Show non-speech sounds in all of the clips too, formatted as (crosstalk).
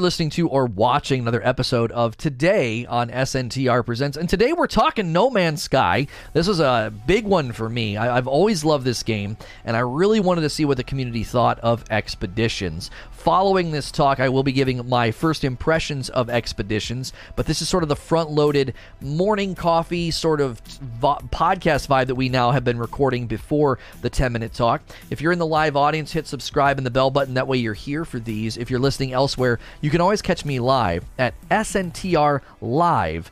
listening to or watching another episode of Today on SNTR Presents. And today we're talking No Man's Sky. This is a big one for me. I, have always loved this game, and I really wanted to see what the community thought of Expeditions. Following this talk, I will be giving my first impressions of Expeditions, but this is sort of the front loaded morning coffee sort of vo- podcast vibe that we now have been recording before the 10 minute talk. If you're in the live audience, hit subscribe and the bell button. That way you're here for these. If you're listening elsewhere, you can always catch me live at sntrlive.com.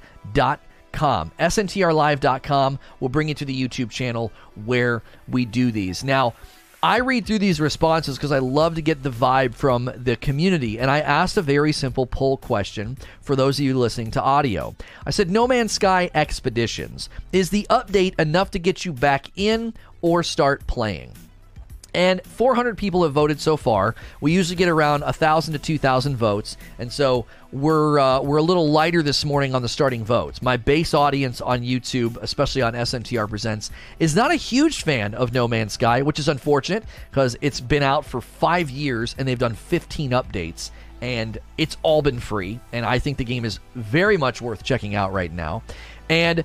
sntrlive.com will bring you to the YouTube channel where we do these. Now, I read through these responses because I love to get the vibe from the community. And I asked a very simple poll question for those of you listening to audio. I said, No Man's Sky Expeditions. Is the update enough to get you back in or start playing? And 400 people have voted so far. We usually get around 1,000 to 2,000 votes, and so we're uh, we're a little lighter this morning on the starting votes. My base audience on YouTube, especially on SNTR Presents, is not a huge fan of No Man's Sky, which is unfortunate because it's been out for five years and they've done 15 updates, and it's all been free. And I think the game is very much worth checking out right now. And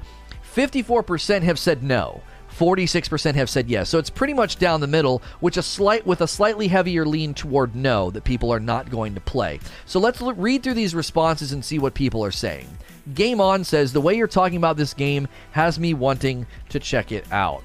54% have said no. 46% have said yes. So it's pretty much down the middle, which a slight with a slightly heavier lean toward no that people are not going to play. So let's read through these responses and see what people are saying. Game On says the way you're talking about this game has me wanting to check it out.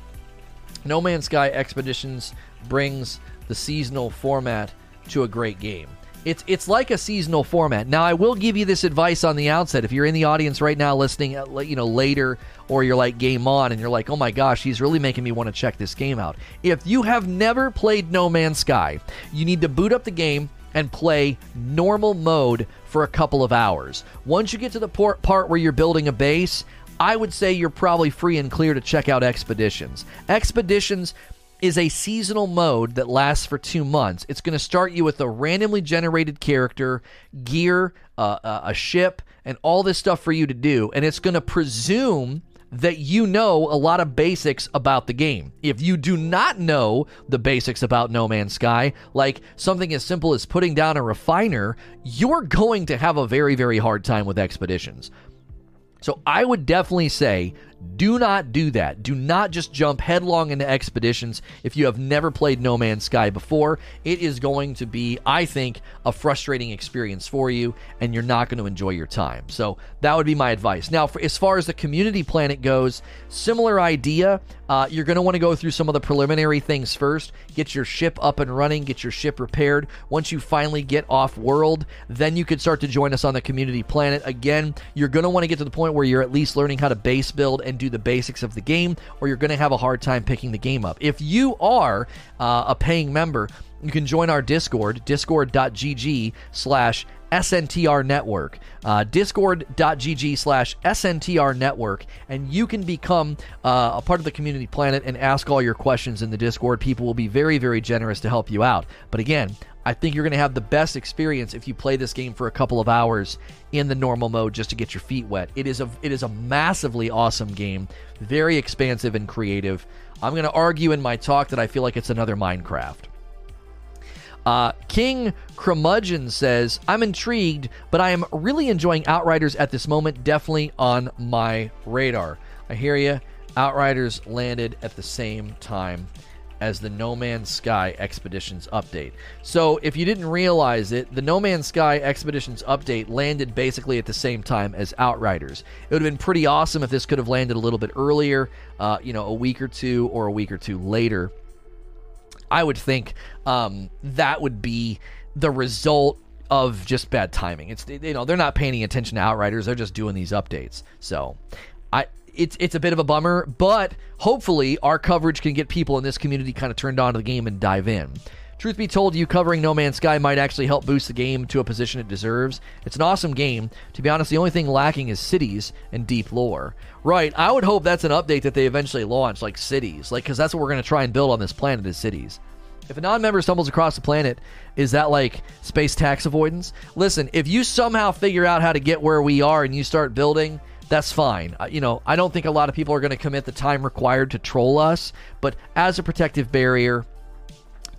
No Man's Sky Expeditions brings the seasonal format to a great game. It's it's like a seasonal format. Now, I will give you this advice on the outset. If you're in the audience right now, listening, uh, you know, later, or you're like game on, and you're like, oh my gosh, he's really making me want to check this game out. If you have never played No Man's Sky, you need to boot up the game and play normal mode for a couple of hours. Once you get to the part where you're building a base, I would say you're probably free and clear to check out Expeditions. Expeditions is a seasonal mode that lasts for two months. It's going to start you with a randomly generated character, gear, uh, uh, a ship, and all this stuff for you to do. And it's going to presume that you know a lot of basics about the game. If you do not know the basics about No Man's Sky, like something as simple as putting down a refiner, you're going to have a very, very hard time with expeditions. So I would definitely say do not do that. Do not just jump headlong into expeditions if you have never played No Man's Sky before. It is going to be, I think, a frustrating experience for you, and you're not going to enjoy your time. So that would be my advice. Now, for, as far as the community planet goes, similar idea. Uh, you're going to want to go through some of the preliminary things first. Get your ship up and running. Get your ship repaired. Once you finally get off world, then you could start to join us on the community planet. Again, you're going to want to get to the point where you're at least learning how to base build and do the basics of the game, or you're going to have a hard time picking the game up. If you are uh, a paying member, you can join our Discord, discord.gg slash SNTR Network. Uh, Discord.gg slash SNTR Network. And you can become uh, a part of the community planet and ask all your questions in the Discord. People will be very, very generous to help you out. But again, I think you're going to have the best experience if you play this game for a couple of hours in the normal mode just to get your feet wet. It is a it is a massively awesome game, very expansive and creative. I'm going to argue in my talk that I feel like it's another Minecraft. Uh, King Curmudgeon says, I'm intrigued, but I am really enjoying Outriders at this moment. Definitely on my radar. I hear you. Outriders landed at the same time as the No Man's Sky Expeditions update. So, if you didn't realize it, the No Man's Sky Expeditions update landed basically at the same time as Outriders. It would have been pretty awesome if this could have landed a little bit earlier, uh, you know, a week or two or a week or two later. I would think um, that would be the result of just bad timing. It's you know they're not paying any attention to Outriders; they're just doing these updates. So, I it's it's a bit of a bummer, but hopefully our coverage can get people in this community kind of turned on to the game and dive in. Truth be told, you covering No Man's Sky might actually help boost the game to a position it deserves. It's an awesome game. To be honest, the only thing lacking is cities and deep lore. Right, I would hope that's an update that they eventually launch, like cities, like because that's what we're going to try and build on this planet is cities. If a non-member stumbles across the planet, is that like space tax avoidance? Listen, if you somehow figure out how to get where we are and you start building that's fine. Uh, you know, I don't think a lot of people are going to commit the time required to troll us, but as a protective barrier,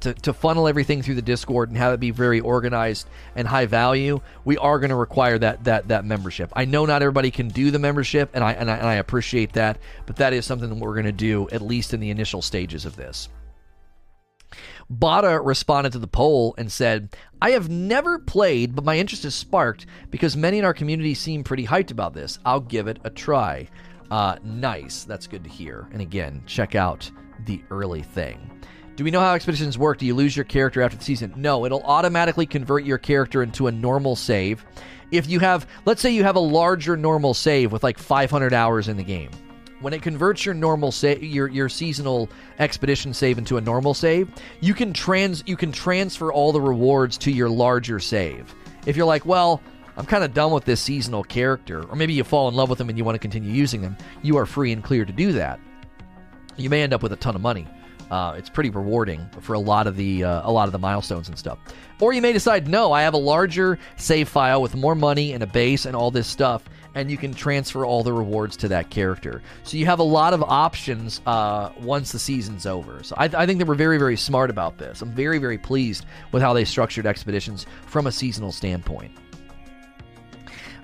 to, to funnel everything through the Discord and have it be very organized and high value, we are going to require that that that membership. I know not everybody can do the membership, and I and I, and I appreciate that, but that is something that we're going to do at least in the initial stages of this. Bada responded to the poll and said, I have never played, but my interest is sparked because many in our community seem pretty hyped about this. I'll give it a try. Uh, nice. That's good to hear. And again, check out the early thing. Do we know how expeditions work? Do you lose your character after the season? No, it'll automatically convert your character into a normal save. If you have, let's say you have a larger normal save with like 500 hours in the game. When it converts your normal save, your your seasonal expedition save into a normal save, you can trans you can transfer all the rewards to your larger save. If you're like, well, I'm kind of done with this seasonal character, or maybe you fall in love with them and you want to continue using them, you are free and clear to do that. You may end up with a ton of money. Uh, it's pretty rewarding for a lot of the uh, a lot of the milestones and stuff. Or you may decide, no, I have a larger save file with more money and a base and all this stuff, and you can transfer all the rewards to that character. So you have a lot of options uh, once the season's over. So I, I think they were very very smart about this. I'm very very pleased with how they structured expeditions from a seasonal standpoint.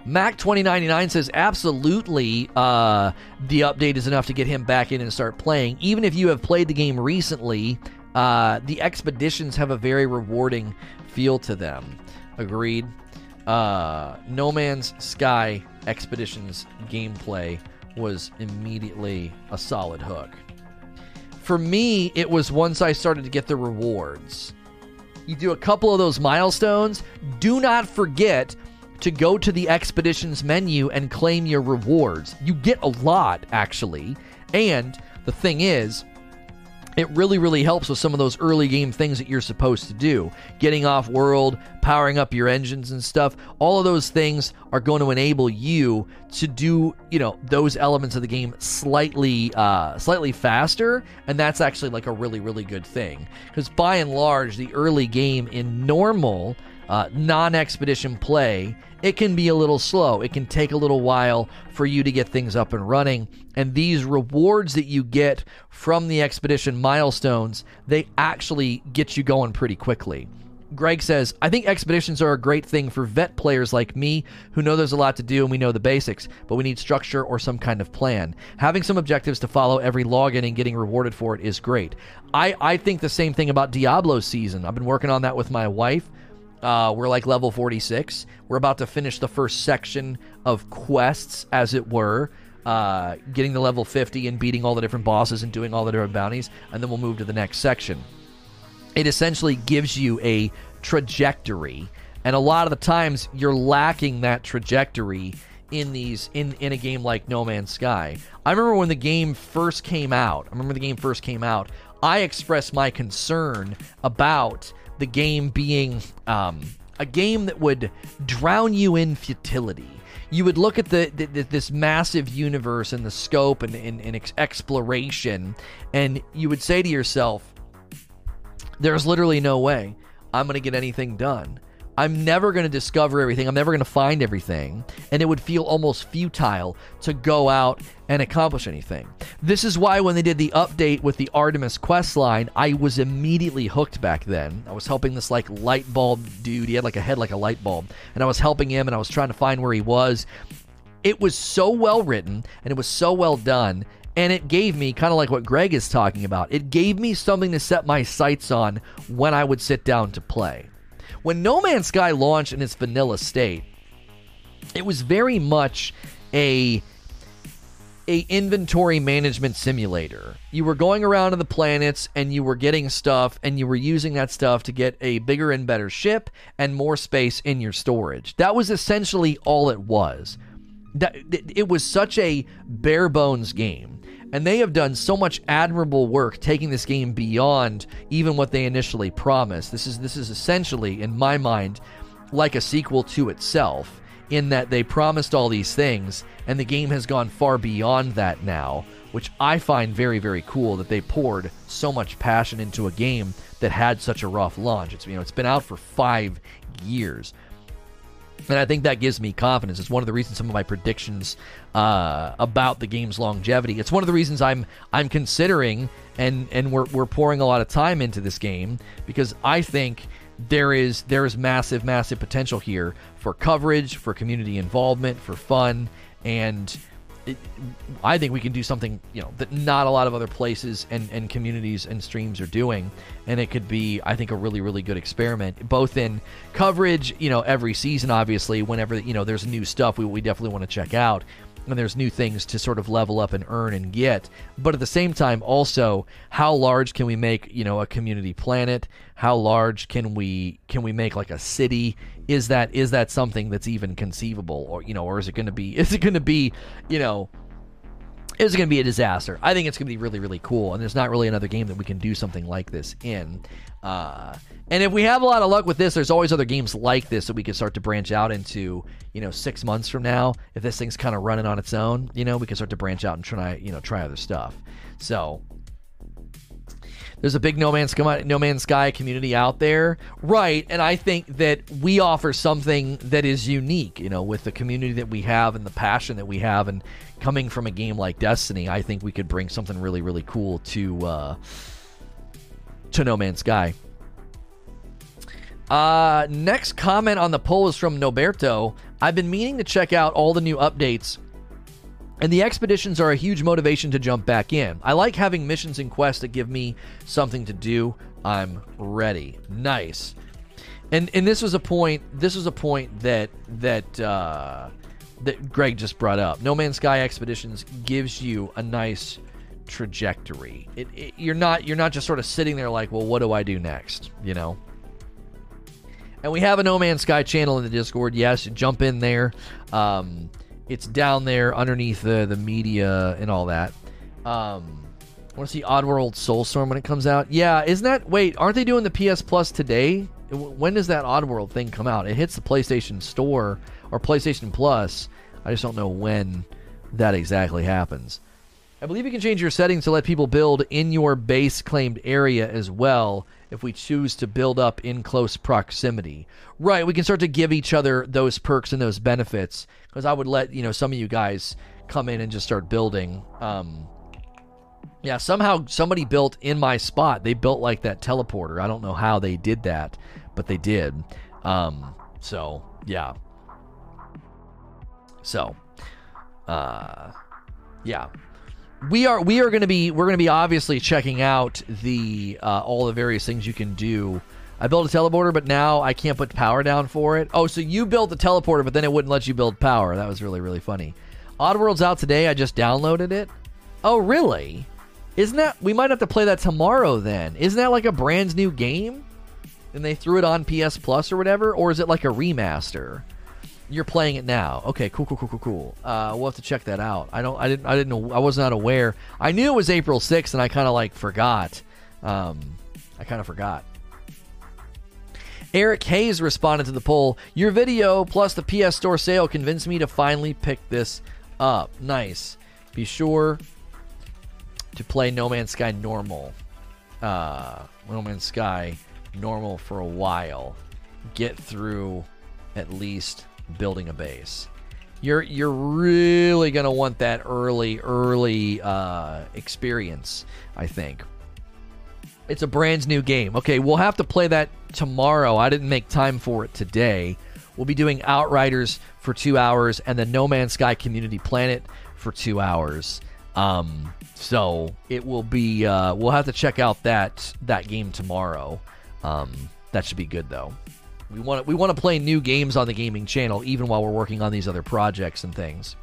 Mac 2099 says absolutely uh, the update is enough to get him back in and start playing. Even if you have played the game recently, uh, the expeditions have a very rewarding feel to them. Agreed. Uh, no Man's Sky Expeditions gameplay was immediately a solid hook. For me, it was once I started to get the rewards. You do a couple of those milestones. Do not forget to go to the expeditions menu and claim your rewards. You get a lot, actually. And the thing is, it really, really helps with some of those early game things that you're supposed to do. Getting off world, powering up your engines and stuff. All of those things are going to enable you to do, you know, those elements of the game slightly, uh, slightly faster, and that's actually like a really, really good thing. Because by and large, the early game in normal uh, non expedition play, it can be a little slow. It can take a little while for you to get things up and running. And these rewards that you get from the expedition milestones, they actually get you going pretty quickly. Greg says, I think expeditions are a great thing for vet players like me who know there's a lot to do and we know the basics, but we need structure or some kind of plan. Having some objectives to follow every login and getting rewarded for it is great. I, I think the same thing about Diablo season. I've been working on that with my wife. Uh, we're like level 46. We're about to finish the first section of quests, as it were, uh, getting to level 50 and beating all the different bosses and doing all the different bounties, and then we'll move to the next section. It essentially gives you a trajectory, and a lot of the times you're lacking that trajectory in these in in a game like No Man's Sky. I remember when the game first came out. I remember the game first came out. I expressed my concern about the game being um, a game that would drown you in futility. You would look at the, the this massive universe and the scope and, and, and ex- exploration, and you would say to yourself, "There's literally no way I'm going to get anything done." I'm never going to discover everything. I'm never going to find everything. And it would feel almost futile to go out and accomplish anything. This is why when they did the update with the Artemis quest line, I was immediately hooked back then. I was helping this like light bulb dude. He had like a head like a light bulb. And I was helping him and I was trying to find where he was. It was so well written and it was so well done. And it gave me, kind of like what Greg is talking about, it gave me something to set my sights on when I would sit down to play. When No Man's Sky launched in its vanilla state, it was very much a a inventory management simulator. You were going around to the planets and you were getting stuff and you were using that stuff to get a bigger and better ship and more space in your storage. That was essentially all it was. That it was such a bare bones game. And they have done so much admirable work taking this game beyond even what they initially promised. This is this is essentially, in my mind, like a sequel to itself, in that they promised all these things, and the game has gone far beyond that now, which I find very, very cool that they poured so much passion into a game that had such a rough launch. It's you know, it's been out for five years. And I think that gives me confidence. It's one of the reasons some of my predictions uh, about the game's longevity. It's one of the reasons I'm I'm considering and and we're we're pouring a lot of time into this game because I think there is there is massive massive potential here for coverage, for community involvement, for fun, and it, I think we can do something you know that not a lot of other places and, and communities and streams are doing, and it could be I think a really really good experiment both in coverage you know every season obviously whenever you know there's new stuff we, we definitely want to check out and there's new things to sort of level up and earn and get. But at the same time also how large can we make you know a community planet? How large can we can we make like a city? Is that is that something that's even conceivable? Or you know or is it going to be (laughs) is it going to be you know is going to be a disaster. I think it's going to be really really cool and there's not really another game that we can do something like this in. Uh, and if we have a lot of luck with this there's always other games like this that we can start to branch out into you know six months from now. If this thing's kind of running on its own you know we can start to branch out and try you know try other stuff. So there's a big No Man's Sky, No Man's Sky community out there, right? And I think that we offer something that is unique, you know, with the community that we have and the passion that we have, and coming from a game like Destiny, I think we could bring something really, really cool to uh, to No Man's Sky. Uh, next comment on the poll is from Noberto. I've been meaning to check out all the new updates and the expeditions are a huge motivation to jump back in. I like having missions and quests that give me something to do. I'm ready. Nice. And and this was a point. This was a point that that uh, that Greg just brought up. No Man's Sky Expeditions gives you a nice trajectory. It, it, you're not you're not just sort of sitting there like, well, what do I do next? You know. And we have a No Man's Sky channel in the Discord. Yes, jump in there. Um, it's down there underneath the the media and all that. Um, I want to see Oddworld Soulstorm when it comes out. Yeah, isn't that? Wait, aren't they doing the PS Plus today? When does that Oddworld thing come out? It hits the PlayStation Store or PlayStation Plus. I just don't know when that exactly happens. I believe you can change your settings to let people build in your base claimed area as well if we choose to build up in close proximity. Right, we can start to give each other those perks and those benefits because I would let, you know, some of you guys come in and just start building um yeah, somehow somebody built in my spot. They built like that teleporter. I don't know how they did that, but they did. Um so, yeah. So, uh yeah we are we are going to be we're going to be obviously checking out the uh, all the various things you can do. I built a teleporter, but now I can't put power down for it. Oh, so you built the teleporter, but then it wouldn't let you build power. That was really really funny. Oddworld's out today. I just downloaded it. Oh, really? Isn't that we might have to play that tomorrow then? Isn't that like a brand new game? And they threw it on PS Plus or whatever, or is it like a remaster? You're playing it now. Okay, cool, cool, cool, cool, cool. Uh, we'll have to check that out. I don't, I didn't, I didn't know, I was not aware. I knew it was April 6th, and I kind of like forgot. Um, I kind of forgot. Eric Hayes responded to the poll. Your video plus the PS Store sale convinced me to finally pick this up. Nice. Be sure to play No Man's Sky normal. Uh, no Man's Sky normal for a while. Get through at least building a base. You're you're really gonna want that early early uh, experience. I think it's a brand new game. Okay, we'll have to play that tomorrow. I didn't make time for it today. We'll be doing Outriders for two hours and the No Man's Sky Community Planet for two hours. Um, so it will be. Uh, we'll have to check out that that game tomorrow. Um, that should be good though. We want we want to play new games on the gaming channel even while we're working on these other projects and things.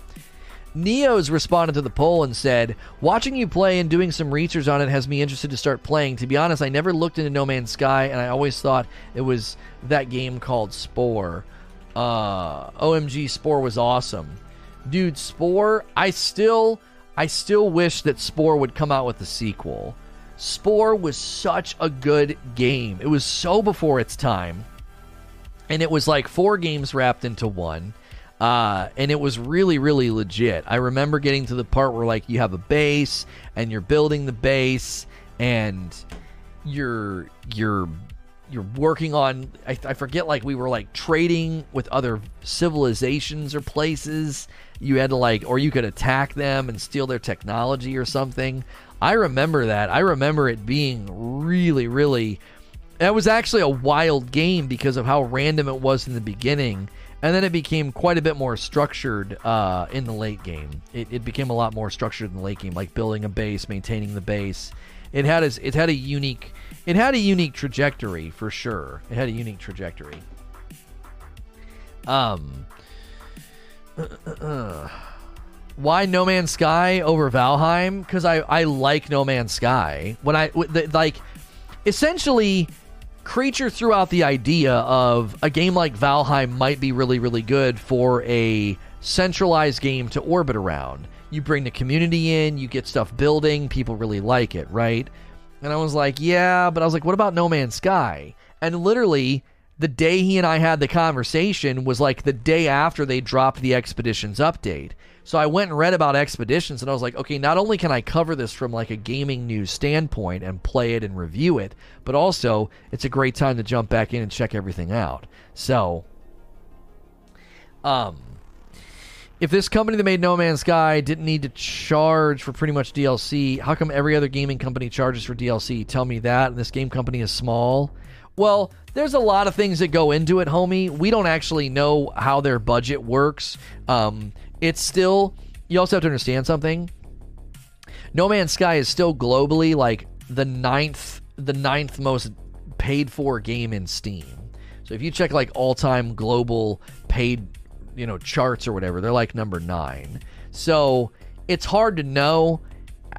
Neo's responded to the poll and said, Watching you play and doing some research on it has me interested to start playing. To be honest, I never looked into No Man's Sky and I always thought it was that game called Spore. Uh, OMG, Spore was awesome. Dude, Spore, I still I still wish that Spore would come out with a sequel. Spore was such a good game. It was so before its time and it was like four games wrapped into one. Uh, and it was really, really legit. I remember getting to the part where like you have a base and you're building the base and you're you're you're working on I, I forget like we were like trading with other civilizations or places. You had to like or you could attack them and steal their technology or something. I remember that. I remember it being really really that was actually a wild game because of how random it was in the beginning and then it became quite a bit more structured uh, in the late game it, it became a lot more structured in the late game like building a base maintaining the base it had a, it had a unique it had a unique trajectory for sure. It had a unique trajectory. Um, (clears throat) why No Man's Sky over Valheim? Because I I like No Man's Sky. When I the, like, essentially, Creature threw out the idea of a game like Valheim might be really really good for a centralized game to orbit around. You bring the community in, you get stuff building, people really like it, right? And I was like, yeah, but I was like, what about No Man's Sky? And literally, the day he and I had the conversation was like the day after they dropped the Expeditions update. So I went and read about Expeditions and I was like, okay, not only can I cover this from like a gaming news standpoint and play it and review it, but also it's a great time to jump back in and check everything out. So um if this company that made No Man's Sky didn't need to charge for pretty much DLC, how come every other gaming company charges for DLC? Tell me that. And this game company is small. Well, there's a lot of things that go into it, homie. We don't actually know how their budget works. Um, it's still. You also have to understand something. No Man's Sky is still globally like the ninth, the ninth most paid for game in Steam. So if you check like all time global paid you know charts or whatever, they're like number nine. So it's hard to know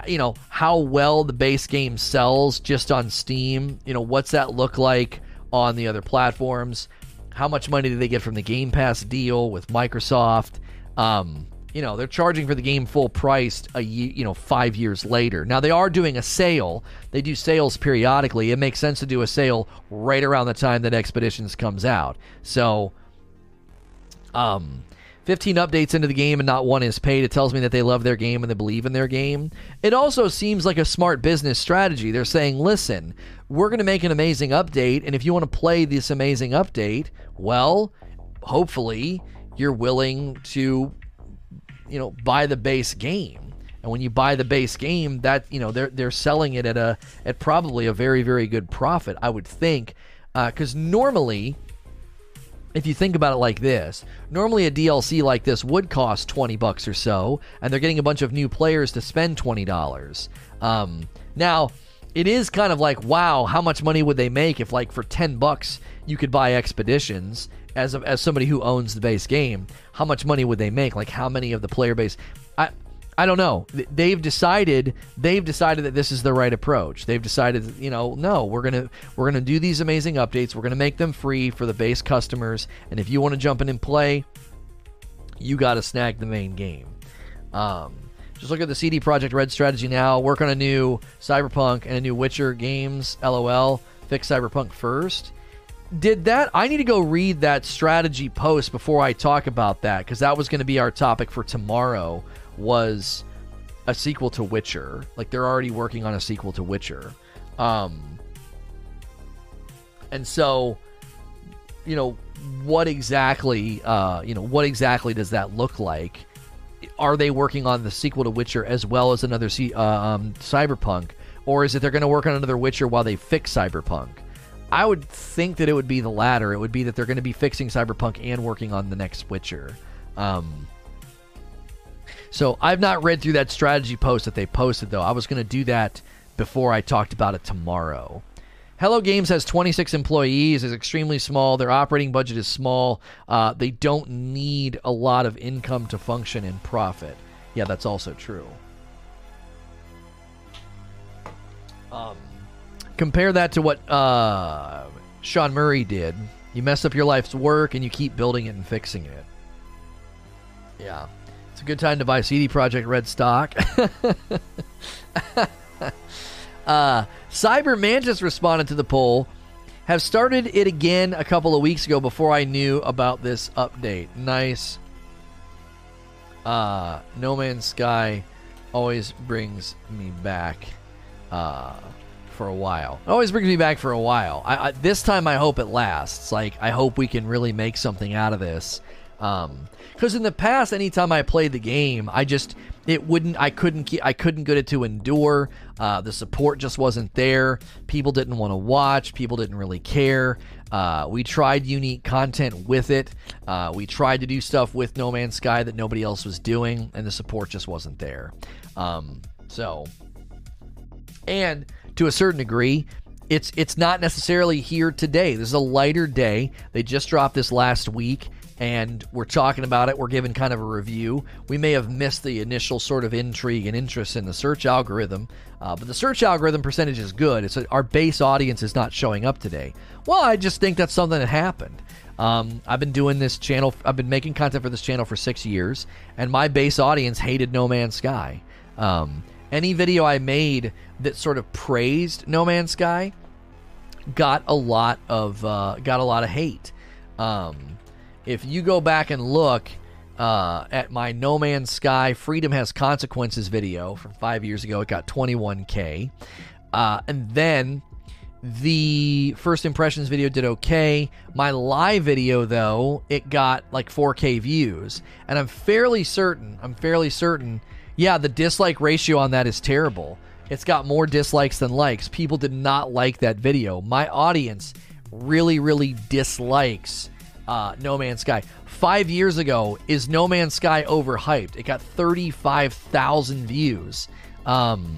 you know how well the base game sells just on Steam. You know what's that look like on the other platforms? How much money do they get from the Game Pass deal with Microsoft? Um, you know they're charging for the game full priced a year, you know five years later. Now they are doing a sale. They do sales periodically. It makes sense to do a sale right around the time that Expeditions comes out. So um, 15 updates into the game and not one is paid. It tells me that they love their game and they believe in their game. It also seems like a smart business strategy. They're saying, listen, we're going to make an amazing update, and if you want to play this amazing update, well, hopefully you're willing to, you know, buy the base game. And when you buy the base game, that you know they're they're selling it at a at probably a very very good profit, I would think, because uh, normally if you think about it like this, normally a DLC like this would cost 20 bucks or so, and they're getting a bunch of new players to spend $20. Um, now, it is kind of like, wow, how much money would they make if, like, for 10 bucks you could buy Expeditions as, a, as somebody who owns the base game? How much money would they make? Like, how many of the player base? I, don't know. They've decided they've decided that this is the right approach. They've decided, you know, no, we're gonna we're gonna do these amazing updates. We're gonna make them free for the base customers, and if you want to jump in and play, you got to snag the main game. Um, just look at the CD Projekt Red strategy now. Work on a new Cyberpunk and a new Witcher games. LOL. Fix Cyberpunk first. Did that? I need to go read that strategy post before I talk about that because that was going to be our topic for tomorrow was a sequel to Witcher. Like they're already working on a sequel to Witcher. Um, and so, you know, what exactly, uh, you know, what exactly does that look like? Are they working on the sequel to Witcher as well as another uh, um, Cyberpunk, or is it they're going to work on another Witcher while they fix Cyberpunk? I would think that it would be the latter. It would be that they're going to be fixing Cyberpunk and working on the next Witcher. Um, so I've not read through that strategy post that they posted, though. I was going to do that before I talked about it tomorrow. Hello Games has 26 employees, is extremely small. Their operating budget is small. Uh, they don't need a lot of income to function and profit. Yeah, that's also true. Um, compare that to what uh, Sean Murray did. You mess up your life's work and you keep building it and fixing it. Yeah. Good time to buy CD Projekt Red stock. (laughs) uh, Cyber Mantis responded to the poll. Have started it again a couple of weeks ago before I knew about this update. Nice. Uh, no Man's Sky always brings me back uh, for a while. It always brings me back for a while. I, I, this time, I hope it lasts. Like, I hope we can really make something out of this. Because in the past, anytime I played the game, I just it wouldn't. I couldn't. Keep, I couldn't get it to endure. Uh, the support just wasn't there. People didn't want to watch. People didn't really care. Uh, we tried unique content with it. Uh, we tried to do stuff with No Man's Sky that nobody else was doing, and the support just wasn't there. Um, so, and to a certain degree, it's it's not necessarily here today. This is a lighter day. They just dropped this last week and we're talking about it. We're giving kind of a review. We may have missed the initial sort of intrigue and interest in the search algorithm, uh, but the search algorithm percentage is good. It's our base audience is not showing up today. Well, I just think that's something that happened. Um, I've been doing this channel. I've been making content for this channel for six years, and my base audience hated No Man's Sky. Um, any video I made that sort of praised No Man's Sky got a lot of uh, got a lot of hate. Um, if you go back and look uh, at my No Man's Sky Freedom Has Consequences video from five years ago, it got 21K. Uh, and then the first impressions video did okay. My live video, though, it got like 4K views. And I'm fairly certain, I'm fairly certain, yeah, the dislike ratio on that is terrible. It's got more dislikes than likes. People did not like that video. My audience really, really dislikes uh, No Man's Sky. Five years ago, is No Man's Sky overhyped? It got 35,000 views. Um,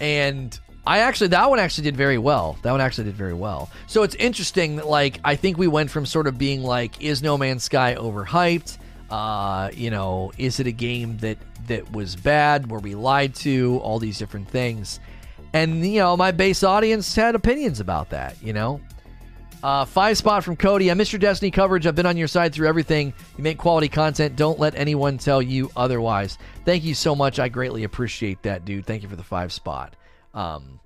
and I actually, that one actually did very well. That one actually did very well. So it's interesting that, like, I think we went from sort of being like, is No Man's Sky overhyped? Uh, you know, is it a game that that was bad? Were we lied to? All these different things. And, you know, my base audience had opinions about that, you know? Uh, five spot from Cody. I miss your Destiny coverage. I've been on your side through everything. You make quality content. Don't let anyone tell you otherwise. Thank you so much. I greatly appreciate that, dude. Thank you for the five spot. Um,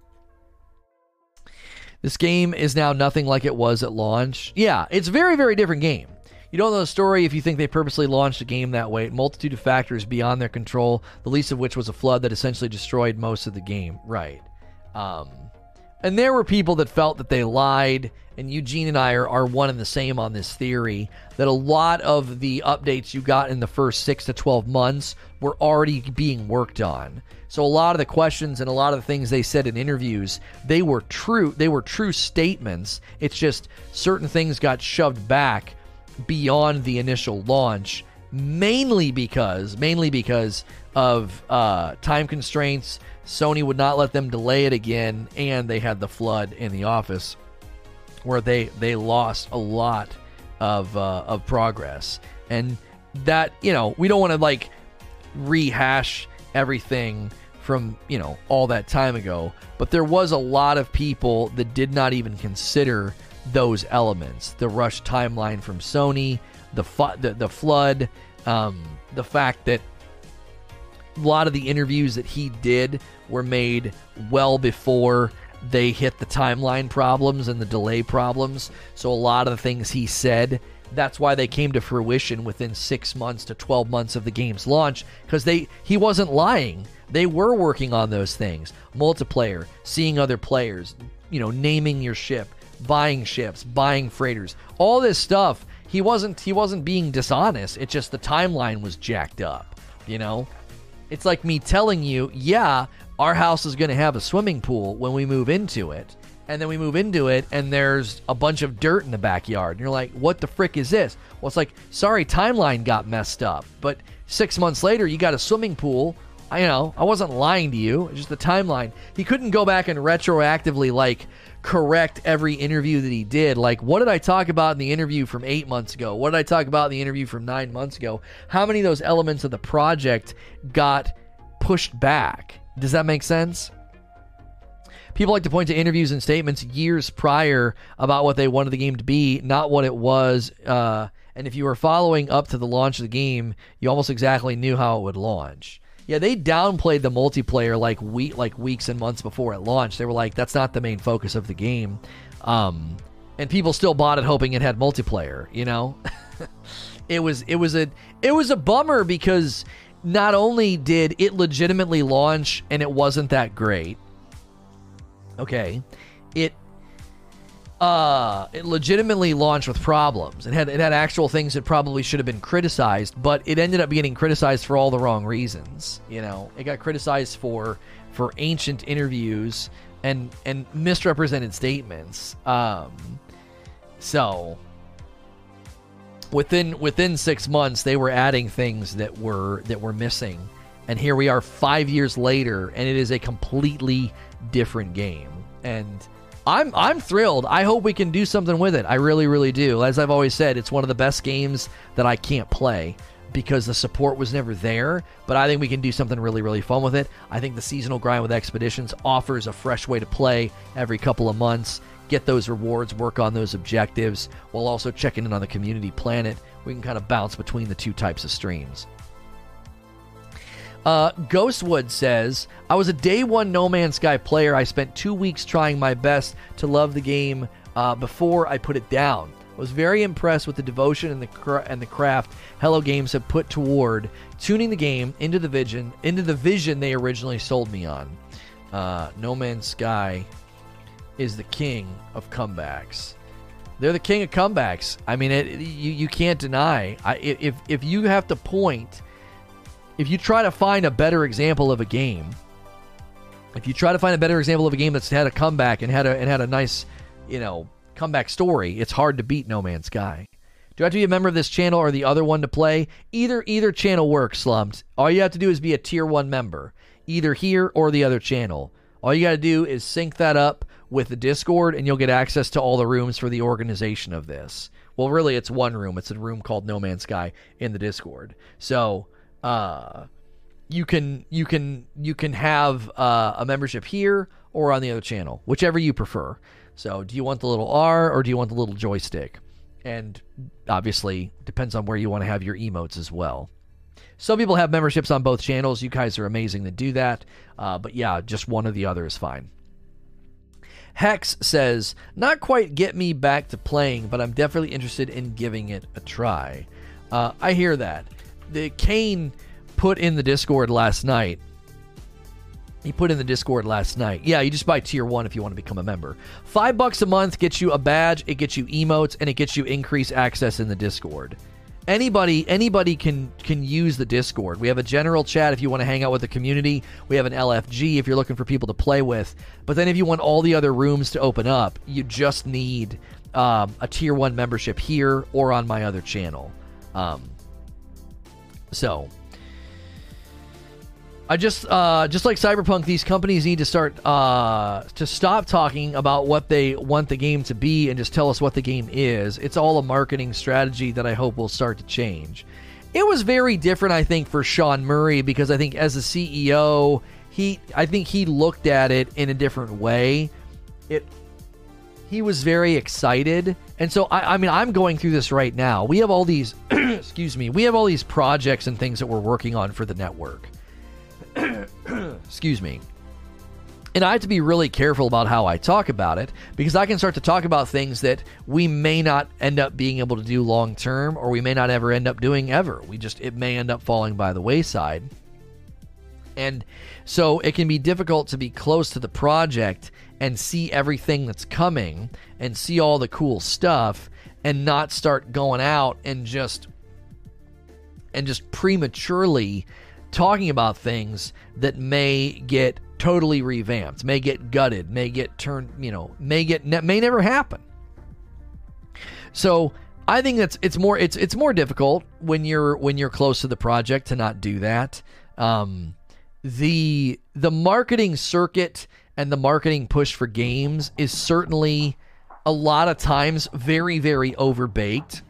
this game is now nothing like it was at launch. Yeah, it's a very, very different game. You don't know the story if you think they purposely launched a game that way. Multitude of factors beyond their control, the least of which was a flood that essentially destroyed most of the game. Right. Um, and there were people that felt that they lied, and Eugene and I are, are one and the same on this theory that a lot of the updates you got in the first six to 12 months were already being worked on. So a lot of the questions and a lot of the things they said in interviews, they were true. They were true statements. It's just certain things got shoved back beyond the initial launch, mainly because mainly because of uh, time constraints Sony would not let them delay it again, and they had the flood in the office where they they lost a lot of uh, of progress, and that you know we don't want to like rehash everything from you know all that time ago, but there was a lot of people that did not even consider those elements: the rush timeline from Sony, the fu- the, the flood, um, the fact that a lot of the interviews that he did were made well before they hit the timeline problems and the delay problems. So a lot of the things he said, that's why they came to fruition within 6 months to 12 months of the game's launch because they he wasn't lying. They were working on those things. Multiplayer, seeing other players, you know, naming your ship, buying ships, buying freighters. All this stuff, he wasn't he wasn't being dishonest. It's just the timeline was jacked up, you know? It's like me telling you, yeah, our house is going to have a swimming pool when we move into it. And then we move into it, and there's a bunch of dirt in the backyard. And you're like, what the frick is this? Well, it's like, sorry, timeline got messed up. But six months later, you got a swimming pool. I you know I wasn't lying to you. It's just the timeline. He couldn't go back and retroactively like correct every interview that he did. Like, what did I talk about in the interview from eight months ago? What did I talk about in the interview from nine months ago? How many of those elements of the project got pushed back? Does that make sense? People like to point to interviews and statements years prior about what they wanted the game to be, not what it was. Uh, and if you were following up to the launch of the game, you almost exactly knew how it would launch. Yeah, they downplayed the multiplayer like week, like weeks and months before it launched. They were like, "That's not the main focus of the game," um, and people still bought it hoping it had multiplayer. You know, (laughs) it was it was a it was a bummer because not only did it legitimately launch and it wasn't that great, Okay, it uh, it legitimately launched with problems. It had it had actual things that probably should have been criticized, but it ended up getting criticized for all the wrong reasons. You know, it got criticized for for ancient interviews and and misrepresented statements. Um, so within within six months, they were adding things that were that were missing, and here we are five years later, and it is a completely different game. And I'm I'm thrilled. I hope we can do something with it. I really really do. As I've always said, it's one of the best games that I can't play because the support was never there, but I think we can do something really really fun with it. I think the seasonal grind with expeditions offers a fresh way to play every couple of months. Get those rewards, work on those objectives while also checking in on the community planet. We can kind of bounce between the two types of streams. Uh, Ghostwood says, I was a day one No Man's Sky player. I spent two weeks trying my best to love the game uh, before I put it down. I was very impressed with the devotion and the cra- and the craft Hello Games have put toward tuning the game into the vision into the vision they originally sold me on. Uh, no Man's Sky is the king of comebacks. They're the king of comebacks. I mean, it, you you can't deny. I, if if you have to point if you try to find a better example of a game, if you try to find a better example of a game that's had a comeback and had a and had a nice, you know, comeback story, it's hard to beat No Man's Sky. Do I have to be a member of this channel or the other one to play? Either either channel works, slumped. All you have to do is be a tier one member, either here or the other channel. All you got to do is sync that up with the Discord, and you'll get access to all the rooms for the organization of this. Well, really, it's one room. It's a room called No Man's Sky in the Discord. So uh, you can you can you can have uh, a membership here or on the other channel, whichever you prefer. So, do you want the little R or do you want the little joystick? And obviously, depends on where you want to have your emotes as well. Some people have memberships on both channels. You guys are amazing to do that. Uh, but yeah, just one or the other is fine. Hex says, Not quite get me back to playing, but I'm definitely interested in giving it a try. Uh, I hear that the Kane put in the Discord last night. He put in the Discord last night. Yeah, you just buy tier one if you want to become a member. Five bucks a month gets you a badge, it gets you emotes, and it gets you increased access in the Discord. Anybody anybody can can use the Discord. We have a general chat if you want to hang out with the community. We have an LFG if you're looking for people to play with. But then if you want all the other rooms to open up, you just need um, a tier one membership here or on my other channel. Um, so, I just uh, just like Cyberpunk, these companies need to start uh, to stop talking about what they want the game to be and just tell us what the game is. It's all a marketing strategy that I hope will start to change. It was very different, I think, for Sean Murray because I think as a CEO, he I think he looked at it in a different way. It he was very excited. And so, I, I, mean, I'm going through this right now. We have all these, (clears throat) excuse me, we have all these projects and things that we're working on for the network. (coughs) excuse me. And I have to be really careful about how I talk about it because I can start to talk about things that we may not end up being able to do long term or we may not ever end up doing ever. We just, it may end up falling by the wayside. And so it can be difficult to be close to the project and see everything that's coming and see all the cool stuff and not start going out and just and just prematurely talking about things that may get totally revamped, may get gutted, may get turned, you know, may get may never happen. So I think that's it's more it's it's more difficult when you're when you're close to the project to not do that. Um, the the marketing circuit and the marketing push for games is certainly a lot of times very, very overbaked.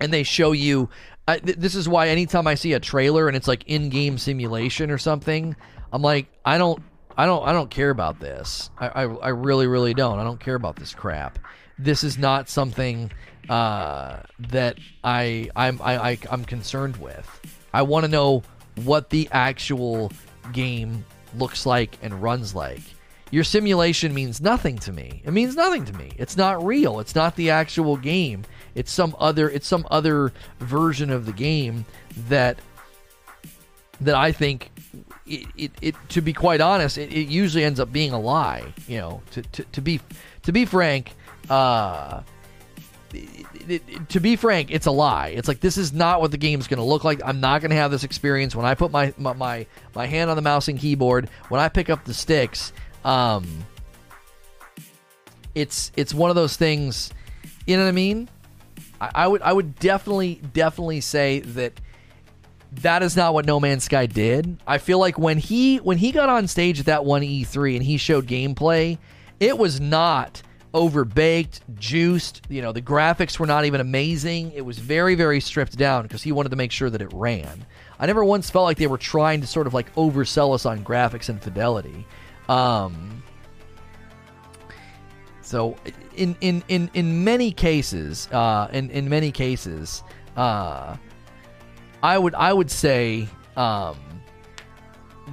And they show you. Uh, th- this is why anytime I see a trailer and it's like in-game simulation or something, I'm like, I don't, I don't, I don't care about this. I, I, I really, really don't. I don't care about this crap. This is not something uh, that I, I'm, I, I, I'm concerned with. I want to know what the actual game looks like and runs like. Your simulation means nothing to me. It means nothing to me. It's not real. It's not the actual game. It's some other it's some other version of the game that that I think it, it, it, to be quite honest, it, it, usually ends up being a lie. You know, to, to, to be to be frank, uh, to be frank, it's a lie. It's like this is not what the game's going to look like. I'm not going to have this experience when I put my, my, my my hand on the mouse and keyboard. When I pick up the sticks, um, it's it's one of those things. You know what I mean? I, I would I would definitely definitely say that that is not what No Man's Sky did. I feel like when he when he got on stage at that one E3 and he showed gameplay, it was not overbaked, juiced. You know, the graphics were not even amazing. It was very very stripped down because he wanted to make sure that it ran. I never once felt like they were trying to sort of like oversell us on graphics and fidelity. Um, so in in in in many cases, uh, in in many cases, uh, I would I would say um,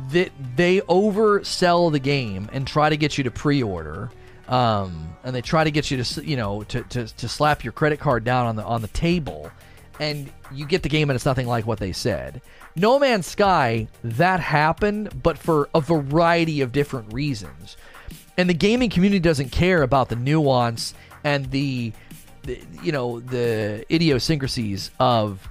that they oversell the game and try to get you to pre-order. Um, and they try to get you to you know to, to, to slap your credit card down on the on the table and you get the game and it's nothing like what they said. No Man's Sky, that happened, but for a variety of different reasons. And the gaming community doesn't care about the nuance and the, the you know, the idiosyncrasies of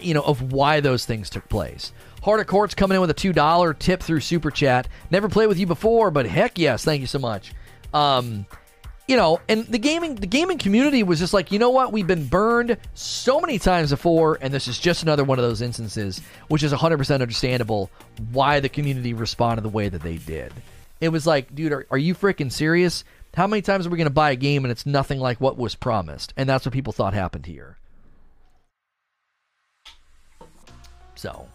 you know, of why those things took place. Heart of Courts coming in with a $2 tip through Super Chat. Never played with you before, but heck yes, thank you so much. Um, you know, and the gaming the gaming community was just like, you know what? We've been burned so many times before, and this is just another one of those instances, which is 100% understandable why the community responded the way that they did. It was like, dude, are, are you freaking serious? How many times are we going to buy a game and it's nothing like what was promised? And that's what people thought happened here. So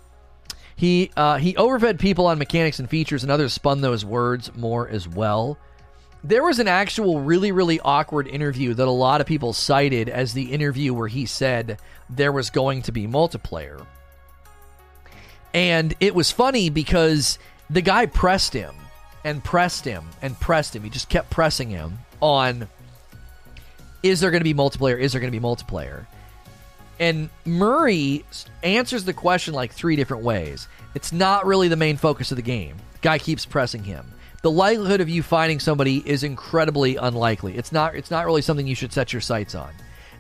he uh, he overfed people on mechanics and features, and others spun those words more as well. There was an actual really really awkward interview that a lot of people cited as the interview where he said there was going to be multiplayer, and it was funny because the guy pressed him and pressed him and pressed him. He just kept pressing him on. Is there going to be multiplayer? Is there going to be multiplayer? And Murray answers the question like three different ways. It's not really the main focus of the game. The Guy keeps pressing him. The likelihood of you finding somebody is incredibly unlikely. It's not it's not really something you should set your sights on.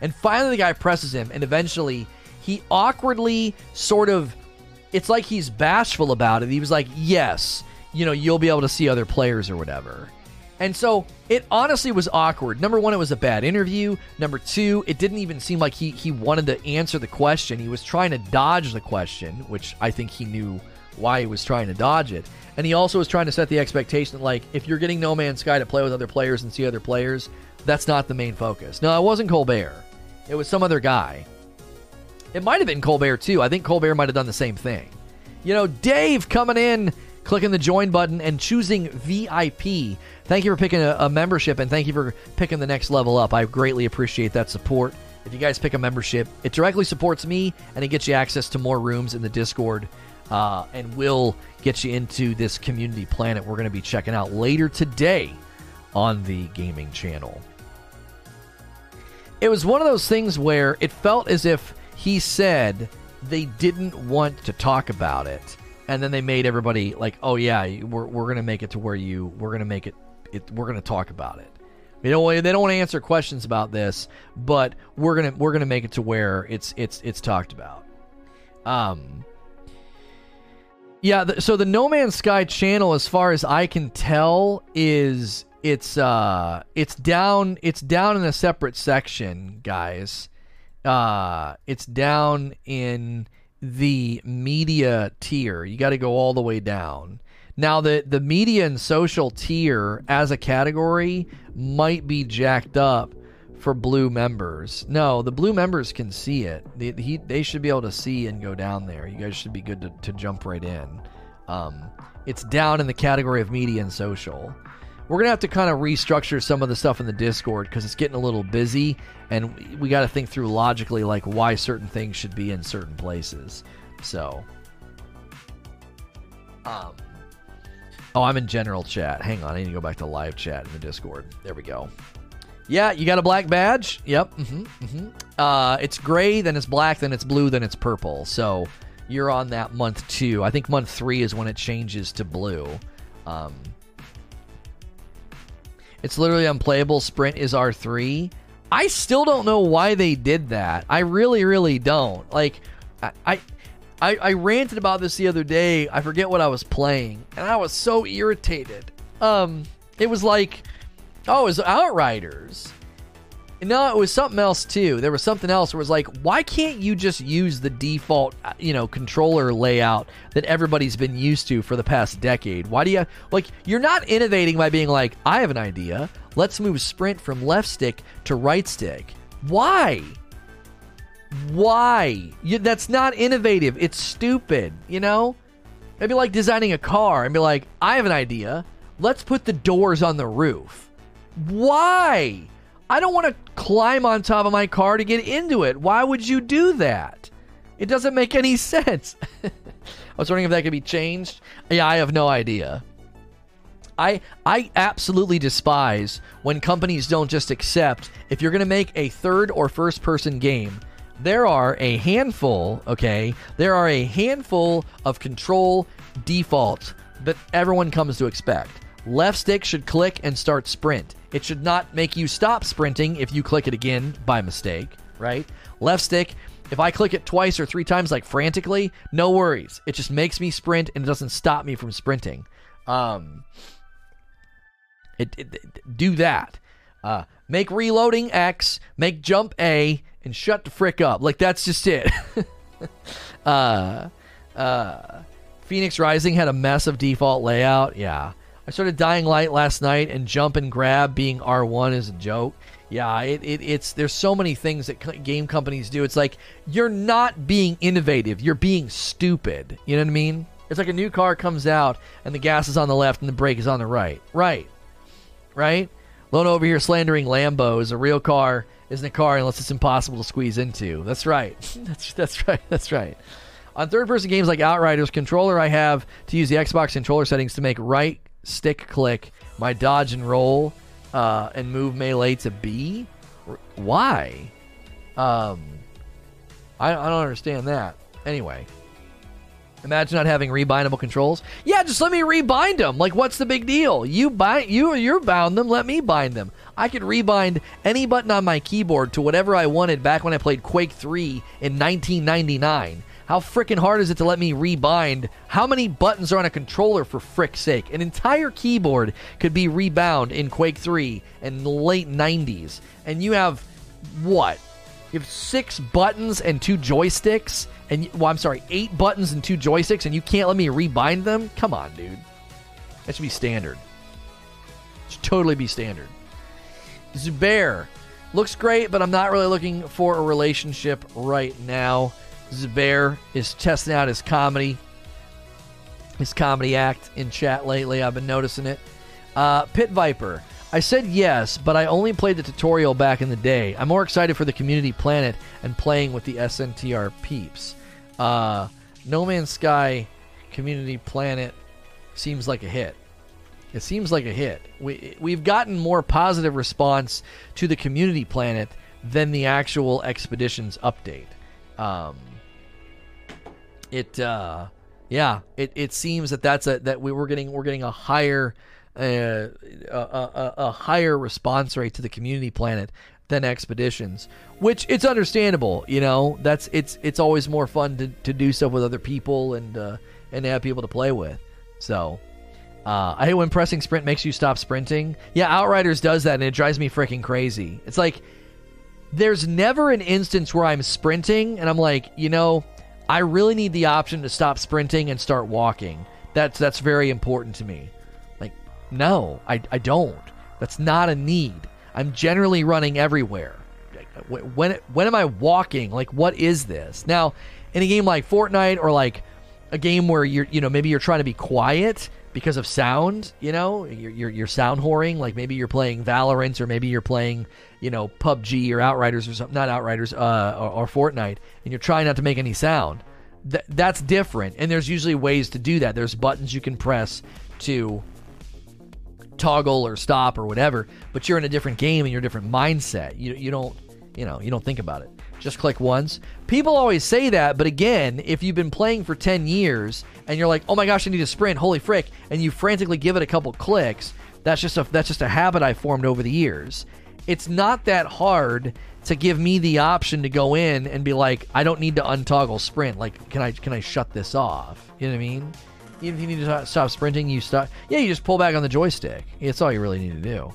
And finally the guy presses him and eventually he awkwardly sort of it's like he's bashful about it. He was like, "Yes, you know, you'll be able to see other players or whatever." And so it honestly was awkward. Number one, it was a bad interview. Number two, it didn't even seem like he, he wanted to answer the question. He was trying to dodge the question, which I think he knew why he was trying to dodge it. And he also was trying to set the expectation like, if you're getting No Man's Sky to play with other players and see other players, that's not the main focus. No, it wasn't Colbert. It was some other guy. It might have been Colbert, too. I think Colbert might have done the same thing. You know, Dave coming in clicking the join button and choosing VIP. Thank you for picking a, a, membership and thank you for picking the next level up. I greatly appreciate that support. If you guys pick a membership, it directly supports me and it gets you access to more rooms in the Discord uh, and will get you into this community planet we're going to be checking out later today on the gaming channel. It was one of those things where it felt as if he said they didn't want to talk about it and then they made everybody like, oh yeah, we're, we're gonna make it to where you we're gonna make it, it we're gonna talk about it. They don't they don't want to answer questions about this, but we're gonna we're gonna make it to where it's it's it's talked about. Um. Yeah, the, so the No Man's Sky channel, as far as I can tell, is it's uh it's down it's down in a separate section, guys. Uh, it's down in the media tier. You got to go all the way down. Now, the, the media and social tier as a category might be jacked up for blue members. No, the blue members can see it. They, he, they should be able to see and go down there. You guys should be good to, to jump right in. Um, it's down in the category of media and social we're gonna have to kind of restructure some of the stuff in the Discord because it's getting a little busy, and we got to think through logically like why certain things should be in certain places. So, um, oh, I'm in general chat. Hang on, I need to go back to live chat in the Discord. There we go. Yeah, you got a black badge. Yep. Mm-hmm, mm-hmm. Uh, it's gray, then it's black, then it's blue, then it's purple. So you're on that month two. I think month three is when it changes to blue. Um, it's literally unplayable. Sprint is R3. I still don't know why they did that. I really, really don't. Like, I, I, I ranted about this the other day. I forget what I was playing, and I was so irritated. Um, it was like, oh, it was Outriders. No, it was something else too. There was something else where it was like, why can't you just use the default, uh, you know, controller layout that everybody's been used to for the past decade? Why do you like? You're not innovating by being like, I have an idea. Let's move sprint from left stick to right stick. Why? Why? You, that's not innovative. It's stupid. You know. It'd be like designing a car and be like, I have an idea. Let's put the doors on the roof. Why? I don't want to climb on top of my car to get into it. Why would you do that? It doesn't make any (laughs) sense. I was wondering if that could be changed. Yeah, I have no idea. I I absolutely despise when companies don't just accept if you're going to make a third or first person game. There are a handful, okay? There are a handful of control defaults that everyone comes to expect. Left stick should click and start sprint. It should not make you stop sprinting if you click it again by mistake, right? Left stick, if I click it twice or three times, like frantically, no worries. It just makes me sprint and it doesn't stop me from sprinting. Um, it, it, it do that. Uh, make reloading X, make jump A, and shut the frick up. Like that's just it. (laughs) uh, uh, Fenyx Rising had a mess of default layout. Yeah. I started Dying Light last night, and jump and grab being R1 is a joke. Yeah, it, it, it's there's so many things that game companies do. It's like you're not being innovative, you're being stupid. You know what I mean? It's like a new car comes out and the gas is on the left and the brake is on the right. Right. Right? Lone over here slandering Lambos. A real car isn't a car unless it's impossible to squeeze into. That's right. (laughs) that's that's right. That's right. On third person games like Outriders, controller I have to use the Xbox controller settings to make right stick click my dodge and roll uh, and move melee to B? Why? Um, I, I don't understand that. Anyway, imagine not having rebindable controls. Yeah, just let me rebind them. Like, what's the big deal? You bind you you're bound them. Let me bind them. I could rebind any button on my keyboard to whatever I wanted back when I played Quake 3 in 1999. How freaking hard is it to let me rebind? How many buttons are on a controller for frick's sake? An entire keyboard could be rebound in Quake 3 in the late 90s. And you have what? You have six buttons and two joysticks? And, well, I'm sorry, eight buttons and two joysticks, and you can't let me rebind them? Come on, dude. That should be standard. It should totally be standard. Zubair. Looks great, but I'm not really looking for a relationship right now. Zubair is testing out his comedy, his comedy act in chat lately. I've been noticing it. Uh, Pit Viper. I said yes, but I only played the tutorial back in the day. I'm more excited for the community planet and playing with the SNTR peeps. Uh, no Man's Sky community planet seems like a hit. It seems like a hit. We we've gotten more positive response to the community planet than the actual expeditions update. Um, it uh, yeah, it, it seems that that's a that we were getting we're getting a higher uh, a, a, a higher response rate to the community planet than expeditions, which it's understandable. You know, that's it's it's always more fun to, to do stuff with other people and uh, and have people to play with. So. Uh, I hate when pressing sprint makes you stop sprinting. Yeah, Outriders does that, and it drives me freaking crazy. It's like there's never an instance where I'm sprinting and I'm like, you know, I really need the option to stop sprinting and start walking. That's that's very important to me. Like, no, I, I don't. That's not a need. I'm generally running everywhere. When when am I walking? Like, what is this? Now, in a game like Fortnite or like a game where you're you know maybe you're trying to be quiet because of sound, you know, you're, you're, you're sound whoring. Like maybe you're playing Valorant or maybe you're playing, you know, PUBG or Outriders or something, not Outriders, uh, or, or Fortnite, and you're trying not to make any sound. Th- that's different. And there's usually ways to do that. There's buttons you can press to toggle or stop or whatever, but you're in a different game and you're a different mindset. You, you don't, you know, you don't think about it. Just click once. People always say that, but again, if you've been playing for 10 years and you're like, "Oh my gosh, I need to sprint, holy frick," and you frantically give it a couple clicks, that's just a that's just a habit I formed over the years. It's not that hard to give me the option to go in and be like, I don't need to untoggle sprint. Like, can I can I shut this off? You know what I mean? Even if you need to stop sprinting, you stop. Yeah, you just pull back on the joystick. It's all you really need to do.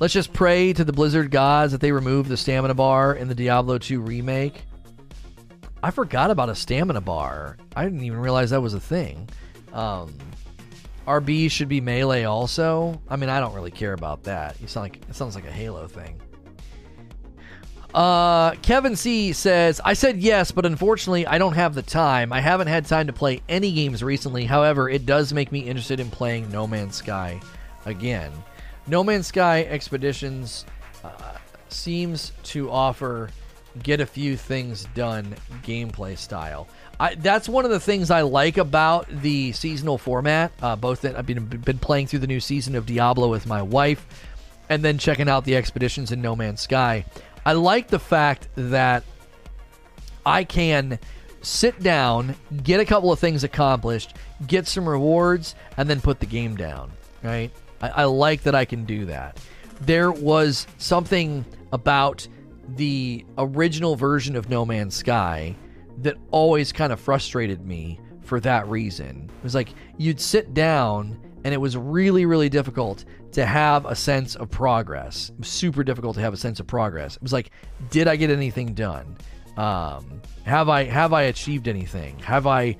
Let's just pray to the Blizzard gods that they remove the stamina bar in the Diablo 2 remake. I forgot about a stamina bar. I didn't even realize that was a thing. Um, RB should be melee also. I mean, I don't really care about that. You sound like it sounds like a Halo thing. Uh, Kevin C says, I said yes, but unfortunately, I don't have the time. I haven't had time to play any games recently. However, it does make me interested in playing No Man's Sky again. No Man's Sky Expeditions uh, seems to offer get a few things done gameplay style. I, that's one of the things I like about the seasonal format. Uh, both that I've been, been playing through the new season of Diablo with my wife, and then checking out the expeditions in No Man's Sky. I like the fact that I can sit down, get a couple of things accomplished, get some rewards, and then put the game down. Right? I, I like that I can do that. There was something about the original version of No Man's Sky that always kind of frustrated me for that reason. It was like you'd sit down and it was really, really difficult to have a sense of progress. It was super difficult to have a sense of progress. It was like, did I get anything done? Um, have I have I achieved anything? Have I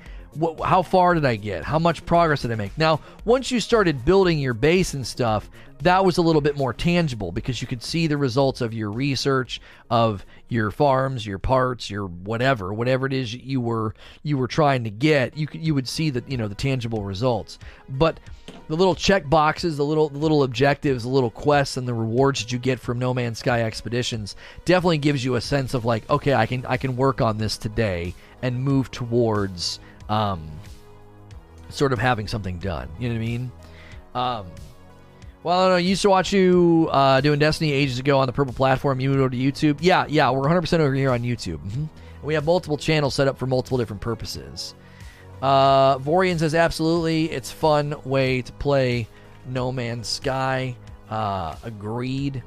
how far did I get? How much progress did I make? Now, once you started building your base and stuff, that was a little bit more tangible because you could see the results of your research of your farms, your parts, your whatever, whatever it is you were you were trying to get. You you would see that you know the tangible results. But the little check boxes, the little the little objectives, the little quests, and the rewards that you get from No Man's Sky expeditions definitely gives you a sense of like, okay, I can I can work on this today and move towards um, sort of having something done. You know what I mean? Um, well, I, know, used to watch you uh, doing Destiny ages ago on the Purple platform. You moved over to YouTube. Yeah, yeah, we're 100% over here on YouTube. Mm-hmm. We have multiple channels set up for multiple different purposes. Uh, Vorian says, absolutely, it's fun way to play No Man's Sky. Uh, agreed.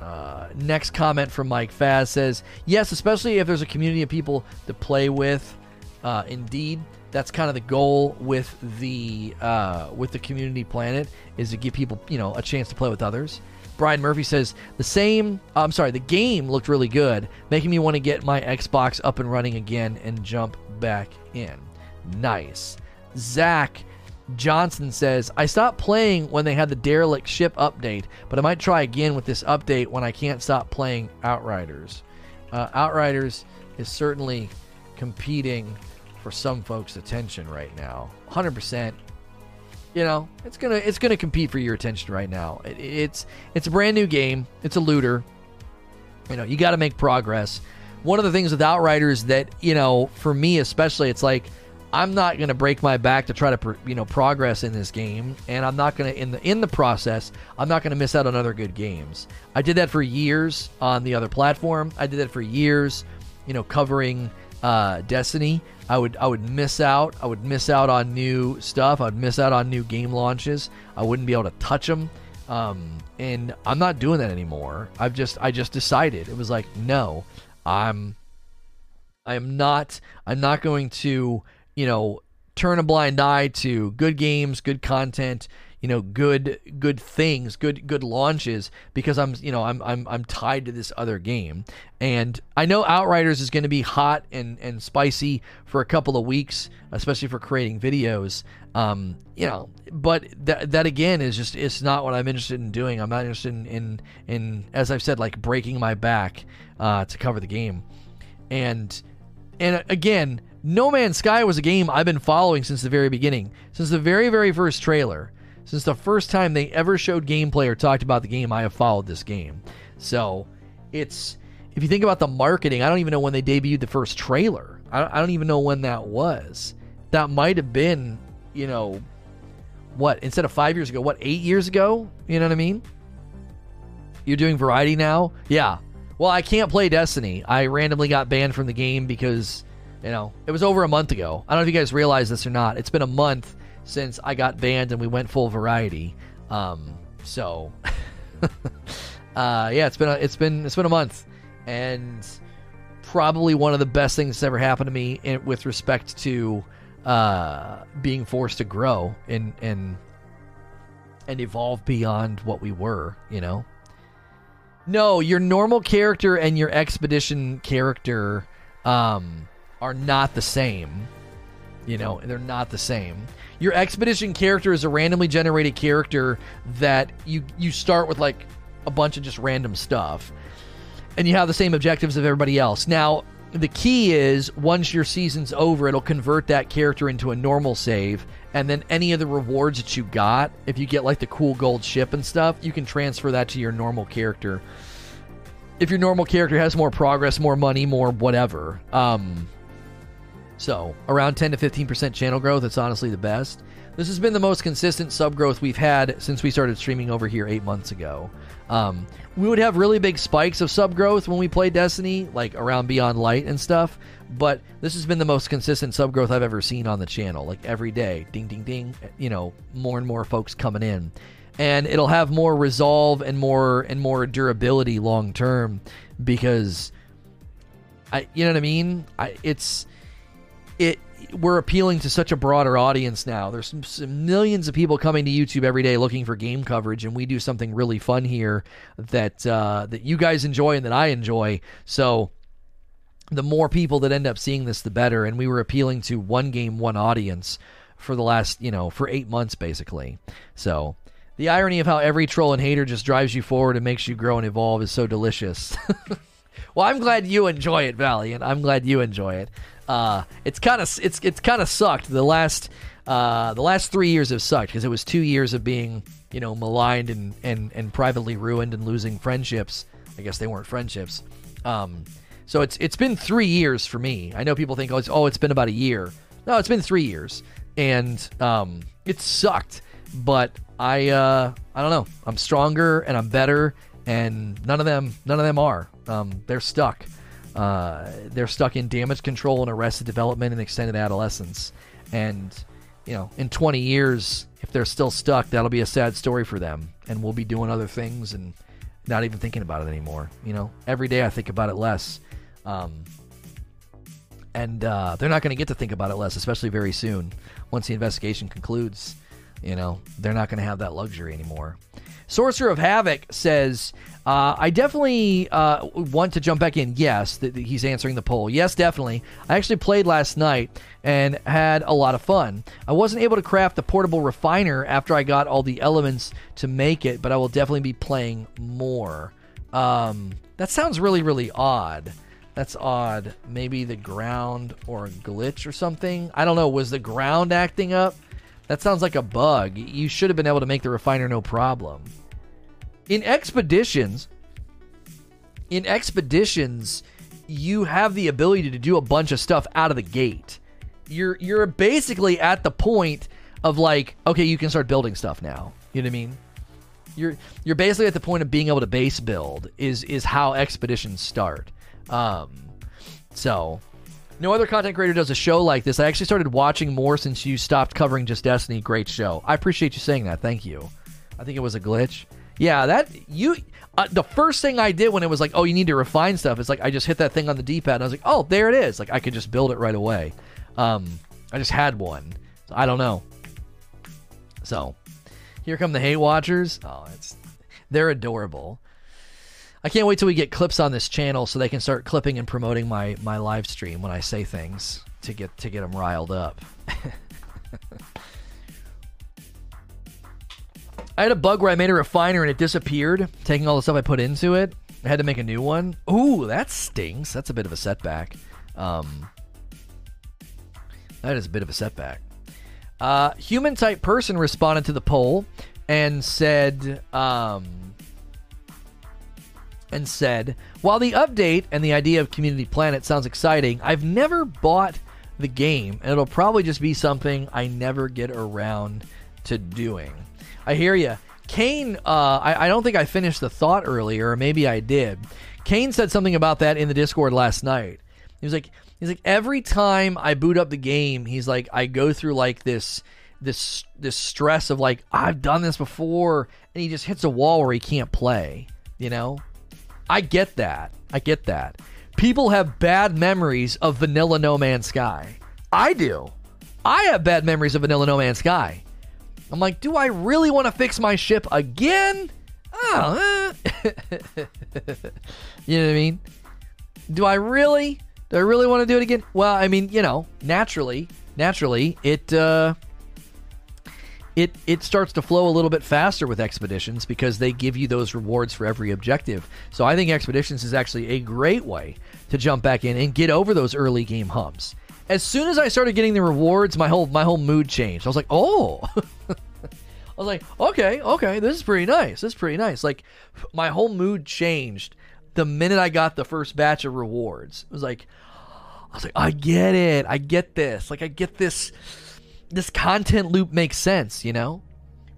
Uh, next comment from Mike Faz says, yes, especially if there's a community of people to play with. Uh, indeed, that's kind of the goal with the uh, with the community planet is to give people you know a chance to play with others. Brian Murphy says the same. Uh, I'm sorry, the game looked really good, making me want to get my Xbox up and running again and jump back in. Nice. Zach Johnson says I stopped playing when they had the derelict ship update, but I might try again with this update when I can't stop playing Outriders. Uh, Outriders is certainly competing for some folks' attention right now. 100%. You know, it's gonna it's gonna compete for your attention right now. It, it's it's a brand new game. It's a looter. You know, you got to make progress. One of the things with Outriders that you know, for me especially, it's like I'm not to break my back to try to you know progress in this game, and I'm not to in the in the process I'm not to miss out on other good games. I did that for years on the other platform. I did that for years, you know, covering uh, Destiny. I would I would miss out. I would miss out on new stuff. I'd miss out on new game launches. I wouldn't be able to touch them. Um, and I'm not doing that anymore. I've just I just decided. It was like no, I'm I am not I'm not going to you know turn a blind eye to good games, good content, you know good good things good good launches because i'm you know i'm i'm, I'm tied to this other game. And i know outriders is going to be hot and and spicy for a couple of weeks especially for creating videos. Um you know but that that again is just it's not what i'm interested in doing. I'm not interested in in, in as i've said like breaking my back uh to cover the game. And and again no Man's Sky was a game I've been following since the very beginning, since the very, very first trailer. Since the first time they ever showed gameplay or talked about the game, I have followed this game. So it's if you think about the marketing, I don't even know when they debuted the first trailer. I don't even know when that was. That might have been, you know, what instead of five years ago, what eight years ago? You know what I mean? You're doing variety now, yeah. Well, I can't play Destiny. I randomly got banned from the game because, you know, it was over a month ago. I don't know if you guys realize this or not. It's been a month since I got banned and we went full variety. Um, so, (laughs) uh, yeah, it's been a, it's been it's been a month, and probably one of the best things that's ever happened to me in, with respect to uh, being forced to grow and and and evolve beyond what we were. You know. No, your normal character and your expedition character um, are not the same. You know, they're not the same. Your expedition character is a randomly generated character that you you start with like a bunch of just random stuff, and you have the same objectives of everybody else. Now, the key is once your season's over, it'll convert that character into a normal save, and then any of the rewards that you got, if you get like the cool gold ship and stuff, you can transfer that to your normal character. If your normal character has more progress, more money, more whatever. Um, so around 10 to 15% channel growth, it's honestly the best. This has been the most consistent sub growth we've had since we started streaming over here eight months ago. Um, we would have really big spikes of sub growth when we played Destiny, like around Beyond Light and stuff. But this has been the most consistent sub growth I've ever seen on the channel. Like every day, ding, ding, ding. You know, more and more folks coming in, and it'll have more resolve and more and more durability long term because I, you know what I mean. I, it's it we're appealing to such a broader audience now. There's some, some, millions of people coming to YouTube every day looking for game coverage, and we do something really fun here that uh, that you guys enjoy and that I enjoy. So the more people that end up seeing this, the better. And we were appealing to one game, one audience for the last, you know, for eight months basically. So the irony of how every troll and hater just drives you forward and makes you grow and evolve is so delicious. (laughs) well, I'm glad you enjoy it, Valiant. I'm glad you enjoy it. Uh, it's kind of it's it's kind of sucked. The last uh, the last three years have sucked because it was two years of being you know maligned and, and and privately ruined and losing friendships. I guess they weren't friendships. Um, so it's it's been three years for me. I know people think oh it's oh it's been about a year. No, it's been three years, and um, it sucked. But I uh, I don't know. I'm stronger and I'm better, and none of them none of them are. Um, they're stuck. Uh, they're stuck in damage control and arrested development and extended adolescence. And, you know, in 20 years, if they're still stuck, that'll be a sad story for them. And we'll be doing other things and not even thinking about it anymore. You know, every day I think about it less. Um, and uh, they're not going to get to think about it less, especially very soon. Once the investigation concludes, you know, they're not going to have that luxury anymore. Sorcerer of Havoc says, uh, I definitely uh, want to jump back in. Yes, th- th- he's answering the poll. Yes, definitely. I actually played last night and had a lot of fun. I wasn't able to craft the portable refiner after I got all the elements to make it, but I will definitely be playing more. Um, that sounds really, really odd. That's odd. Maybe the ground or a glitch or something. I don't know. Was the ground acting up? That sounds like a bug. You should have been able to make the refiner no problem. In expeditions, in expeditions, you have the ability to do a bunch of stuff out of the gate. You're you're basically at the point of like, okay, you can start building stuff now. You know what I mean? You're you're basically at the point of being able to base build is is how expeditions start. Um, so no other content creator does a show like this. I actually started watching more since you stopped covering just Destiny. Great show. I appreciate you saying that. Thank you. I think it was a glitch. Yeah, that you. Uh, the first thing I did when it was like, oh, you need to refine stuff, is like I just hit that thing on the D-pad. and I was like, oh, there it is. Like I could just build it right away. Um, I just had one. So I don't know. So here come the hate watchers. Oh, it's they're adorable. I can't wait till we get clips on this channel so they can start clipping and promoting my my live stream when I say things to get to get them riled up. (laughs) I had a bug where I made a refiner and it disappeared, taking all the stuff I put into it. I had to make a new one. Ooh, that stinks. That's a bit of a setback. Um, that is a bit of a setback. Uh, human type person responded to the poll and said, um, and said, While the update and the idea of Community Planet sounds exciting, I've never bought the game, and it'll probably just be something I never get around to doing. I hear you. Kane, uh, I, I, don't think I finished the thought earlier, or maybe I did. Kane said something about that in the Discord last night. He was like, he's like, every time I boot up the game, he's like, I go through like this, this, this stress of like, I've done this before, and he just hits a wall where he can't play. You know, I get that. I get that. People have bad memories of Vanilla No Man's Sky. I do. I have bad memories of Vanilla No Man's Sky. I'm like, do I really want to fix my ship again? Oh, eh. (laughs) you know what I mean? Do I really? Do I really want to do it again? Well, I mean, you know, naturally, naturally, it uh, it it starts to flow a little bit faster with expeditions because they give you those rewards for every objective. So I think expeditions is actually a great way to jump back in and get over those early game humps. As soon as I started getting the rewards, my whole my whole mood changed. I was like, "Oh." (laughs) I was like, "Okay, okay, this is pretty nice. This is pretty nice." Like my whole mood changed the minute I got the first batch of rewards. It was like I was like, "I get it. I get this. Like I get this this content loop makes sense, you know?"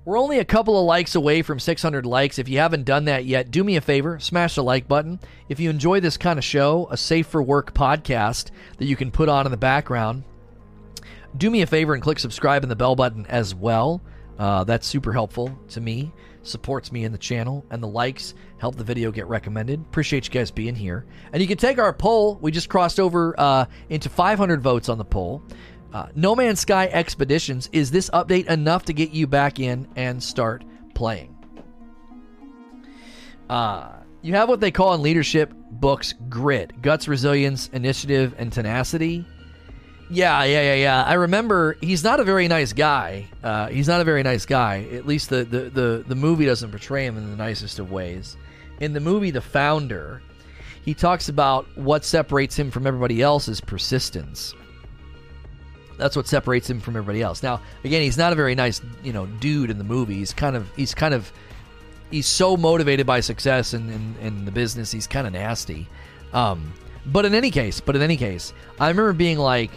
We're only a couple of likes away from 600 likes. If you haven't done that yet, do me a favor, smash the like button. If you enjoy this kind of show, a safe for work podcast that you can put on in the background, do me a favor and click subscribe and the bell button as well. Uh, that's super helpful to me, supports me in the channel, and the likes help the video get recommended. Appreciate you guys being here. And you can take our poll. We just crossed over uh, into 500 votes on the poll. Uh, no Man's Sky Expeditions, is this update enough to get you back in and start playing? Uh, you have what they call in leadership books grit, guts, resilience, initiative, and tenacity. Yeah, yeah, yeah, yeah. I remember he's not a very nice guy. Uh, he's not a very nice guy. At least the, the, the, the movie doesn't portray him in the nicest of ways. In the movie The Founder, he talks about what separates him from everybody else is persistence. That's what separates him from everybody else. Now, again, he's not a very nice, you know, dude in the movie. He's kind of he's kind of he's so motivated by success in, in, in the business. He's kind of nasty. Um, but in any case, but in any case, I remember being like,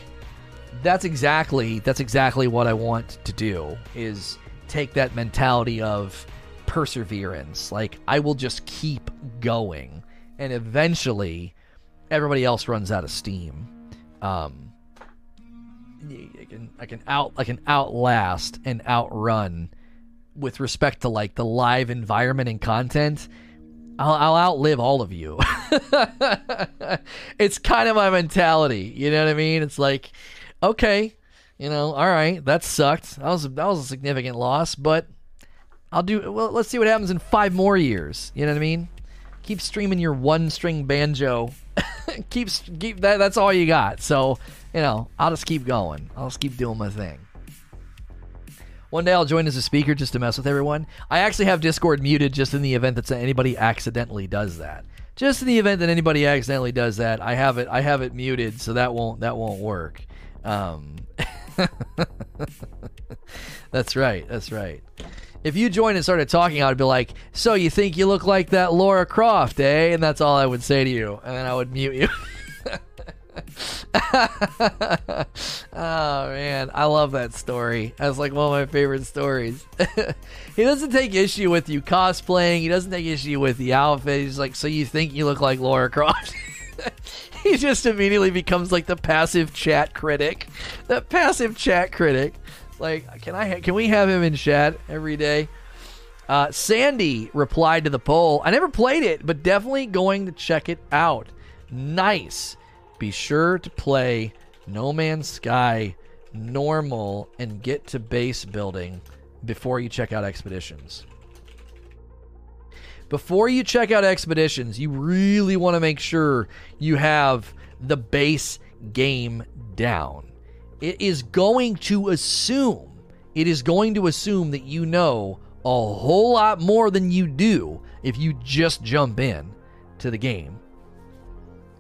that's exactly that's exactly what I want to do is take that mentality of perseverance. Like I will just keep going, and eventually, everybody else runs out of steam. Um, I can I can out I can outlast and outrun with respect to like the live environment and content. I'll, I'll outlive all of you. (laughs) it's kind of my mentality. You know what I mean? It's like, okay, you know, all right, that sucked. That was that was a significant loss, but I'll do. Well, let's see what happens in five more years. You know what I mean? Keep streaming your one string banjo. (laughs) keep keep that. That's all you got. So you know, I'll just keep going. I'll just keep doing my thing. One day I'll join as a speaker just to mess with everyone. I actually have Discord muted just in the event that anybody accidentally does that. Just in the event that anybody accidentally does that, I have it. I have it muted, so that won't that won't work. Um, (laughs) that's right. That's right. If you joined and started talking, I would be like, "So you think you look like that Lara Croft, eh?" And that's all I would say to you, and then I would mute you. (laughs) oh man, I love that story. That's like one of my favorite stories. (laughs) he doesn't take issue with you cosplaying. He doesn't take issue with the outfit. He's like, so you think you look like Lara Croft? (laughs) he just immediately becomes like the passive chat critic. The passive chat critic. Like, can I? Ha- can we have him in chat every day? Uh, Sandy replied to the poll. I never played it, but definitely going to check it out. Nice be sure to play No Man's Sky normal and get to base building before you check out Expeditions. Before you check out Expeditions, you really want to make sure you have the base game down. It is going to assume, it is going to assume that you know a whole lot more than you do if you just jump in to the game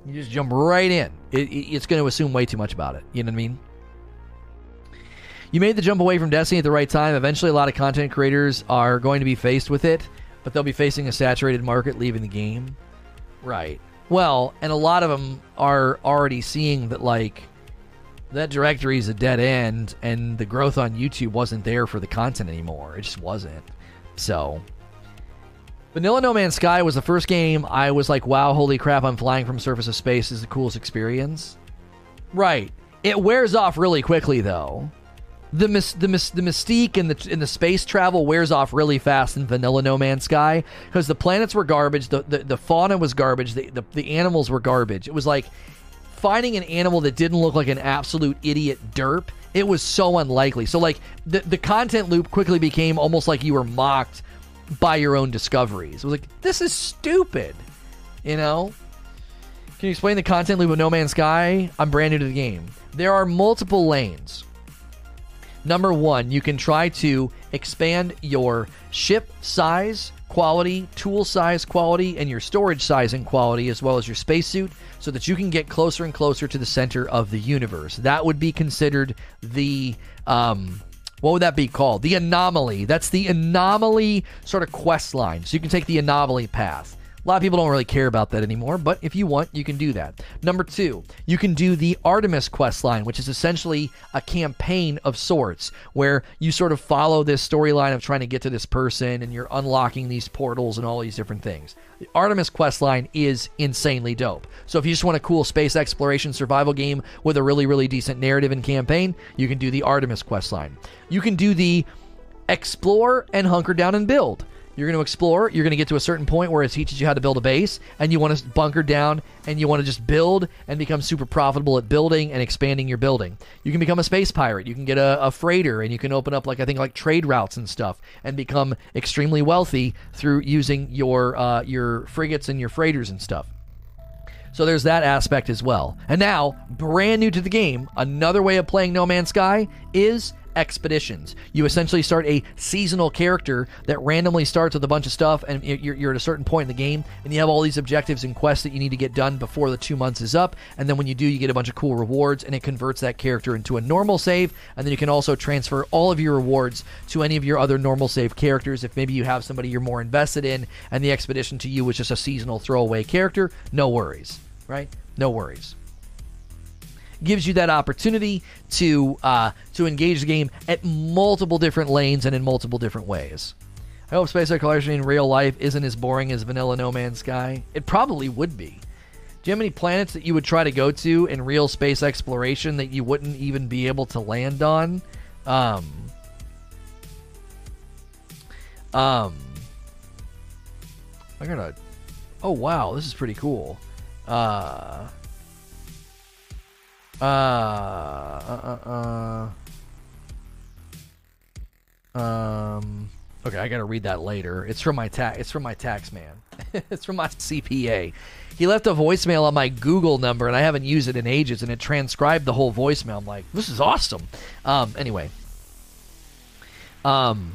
you just jump right in. It, it, it's going to assume way too much about it. You know what I mean? You made the jump away from Destiny at the right time. Eventually, a lot of content creators are going to be faced with it, but they'll be facing a saturated market leaving the game. Right. Well, and a lot of them are already seeing that, like, that directory is a dead end, and the growth on YouTube wasn't there for the content anymore. It just wasn't. So, Vanilla No Man's Sky was the first game I was like, wow, holy crap, I'm flying from surface of space is the coolest experience. Right. It wears off really quickly though. The mis- the mis- the mystique and the and the space travel wears off really fast in Vanilla No Man's Sky because the planets were garbage, the, the the fauna was garbage, the, the the animals were garbage. It was like finding an animal that didn't look like an absolute idiot derp. It was so unlikely. So like the the content loop quickly became almost like you were mocked by your own discoveries. It was like this is stupid, you know. Can you explain the content loop of No Man's Sky? I'm brand new to the game. There are multiple lanes. Number one, you can try to expand your ship size, quality, tool size, quality, and your storage size and quality, as well as your spacesuit, so that you can get closer and closer to the center of the universe. That would be considered the. Um, what would that be called? The anomaly. That's the anomaly sort of quest line. So you can take the anomaly path. A lot of people don't really care about that anymore, but if you want, you can do that. Number two, you can do the Artemis quest line, which is essentially a campaign of sorts, where you sort of follow this storyline of trying to get to this person and you're unlocking these portals and all these different things. The Artemis quest line is insanely dope. So if you just want a cool space exploration survival game with a really, really decent narrative and campaign, you can do the Artemis quest line. You can do the explore and hunker down and build. You're going to explore. You're going to get to a certain point where it teaches you how to build a base, and you want to bunker down and you want to just build and become super profitable at building and expanding your building. You can become a space pirate. You can get a, a freighter, and you can open up like I think like trade routes and stuff, and become extremely wealthy through using your uh, your frigates and your freighters and stuff. So there's that aspect as well. And now, brand new to the game, another way of playing No Man's Sky is expeditions. You essentially start a seasonal character that randomly starts with a bunch of stuff, and you're, you're, at a certain point in the game, and you have all these objectives and quests that you need to get done before the two months is up. And then when you do, you get a bunch of cool rewards, and it converts that character into a normal save. And then you can also transfer all of your rewards to any of your other normal save characters. If maybe you have somebody you're more invested in, and the expedition to you was just a seasonal throwaway character, no worries, right? No worries gives you that opportunity to uh, to engage the game at multiple different lanes and in multiple different ways. I hope space exploration in real life isn't as boring as vanilla No Man's Sky. It probably would be. Do you have any planets that you would try to go to in real space exploration that you wouldn't even be able to land on? Um, um, I gotta. Oh wow, this is pretty cool. Uh, uh, uh, uh, uh, um. Okay, I gotta read that later. It's from my tax. It's from my tax man. (laughs) it's from my CPA. He left a voicemail on my Google number, and I haven't used it in ages, and it transcribed the whole voicemail. I'm like, this is awesome. Um. Anyway. Um.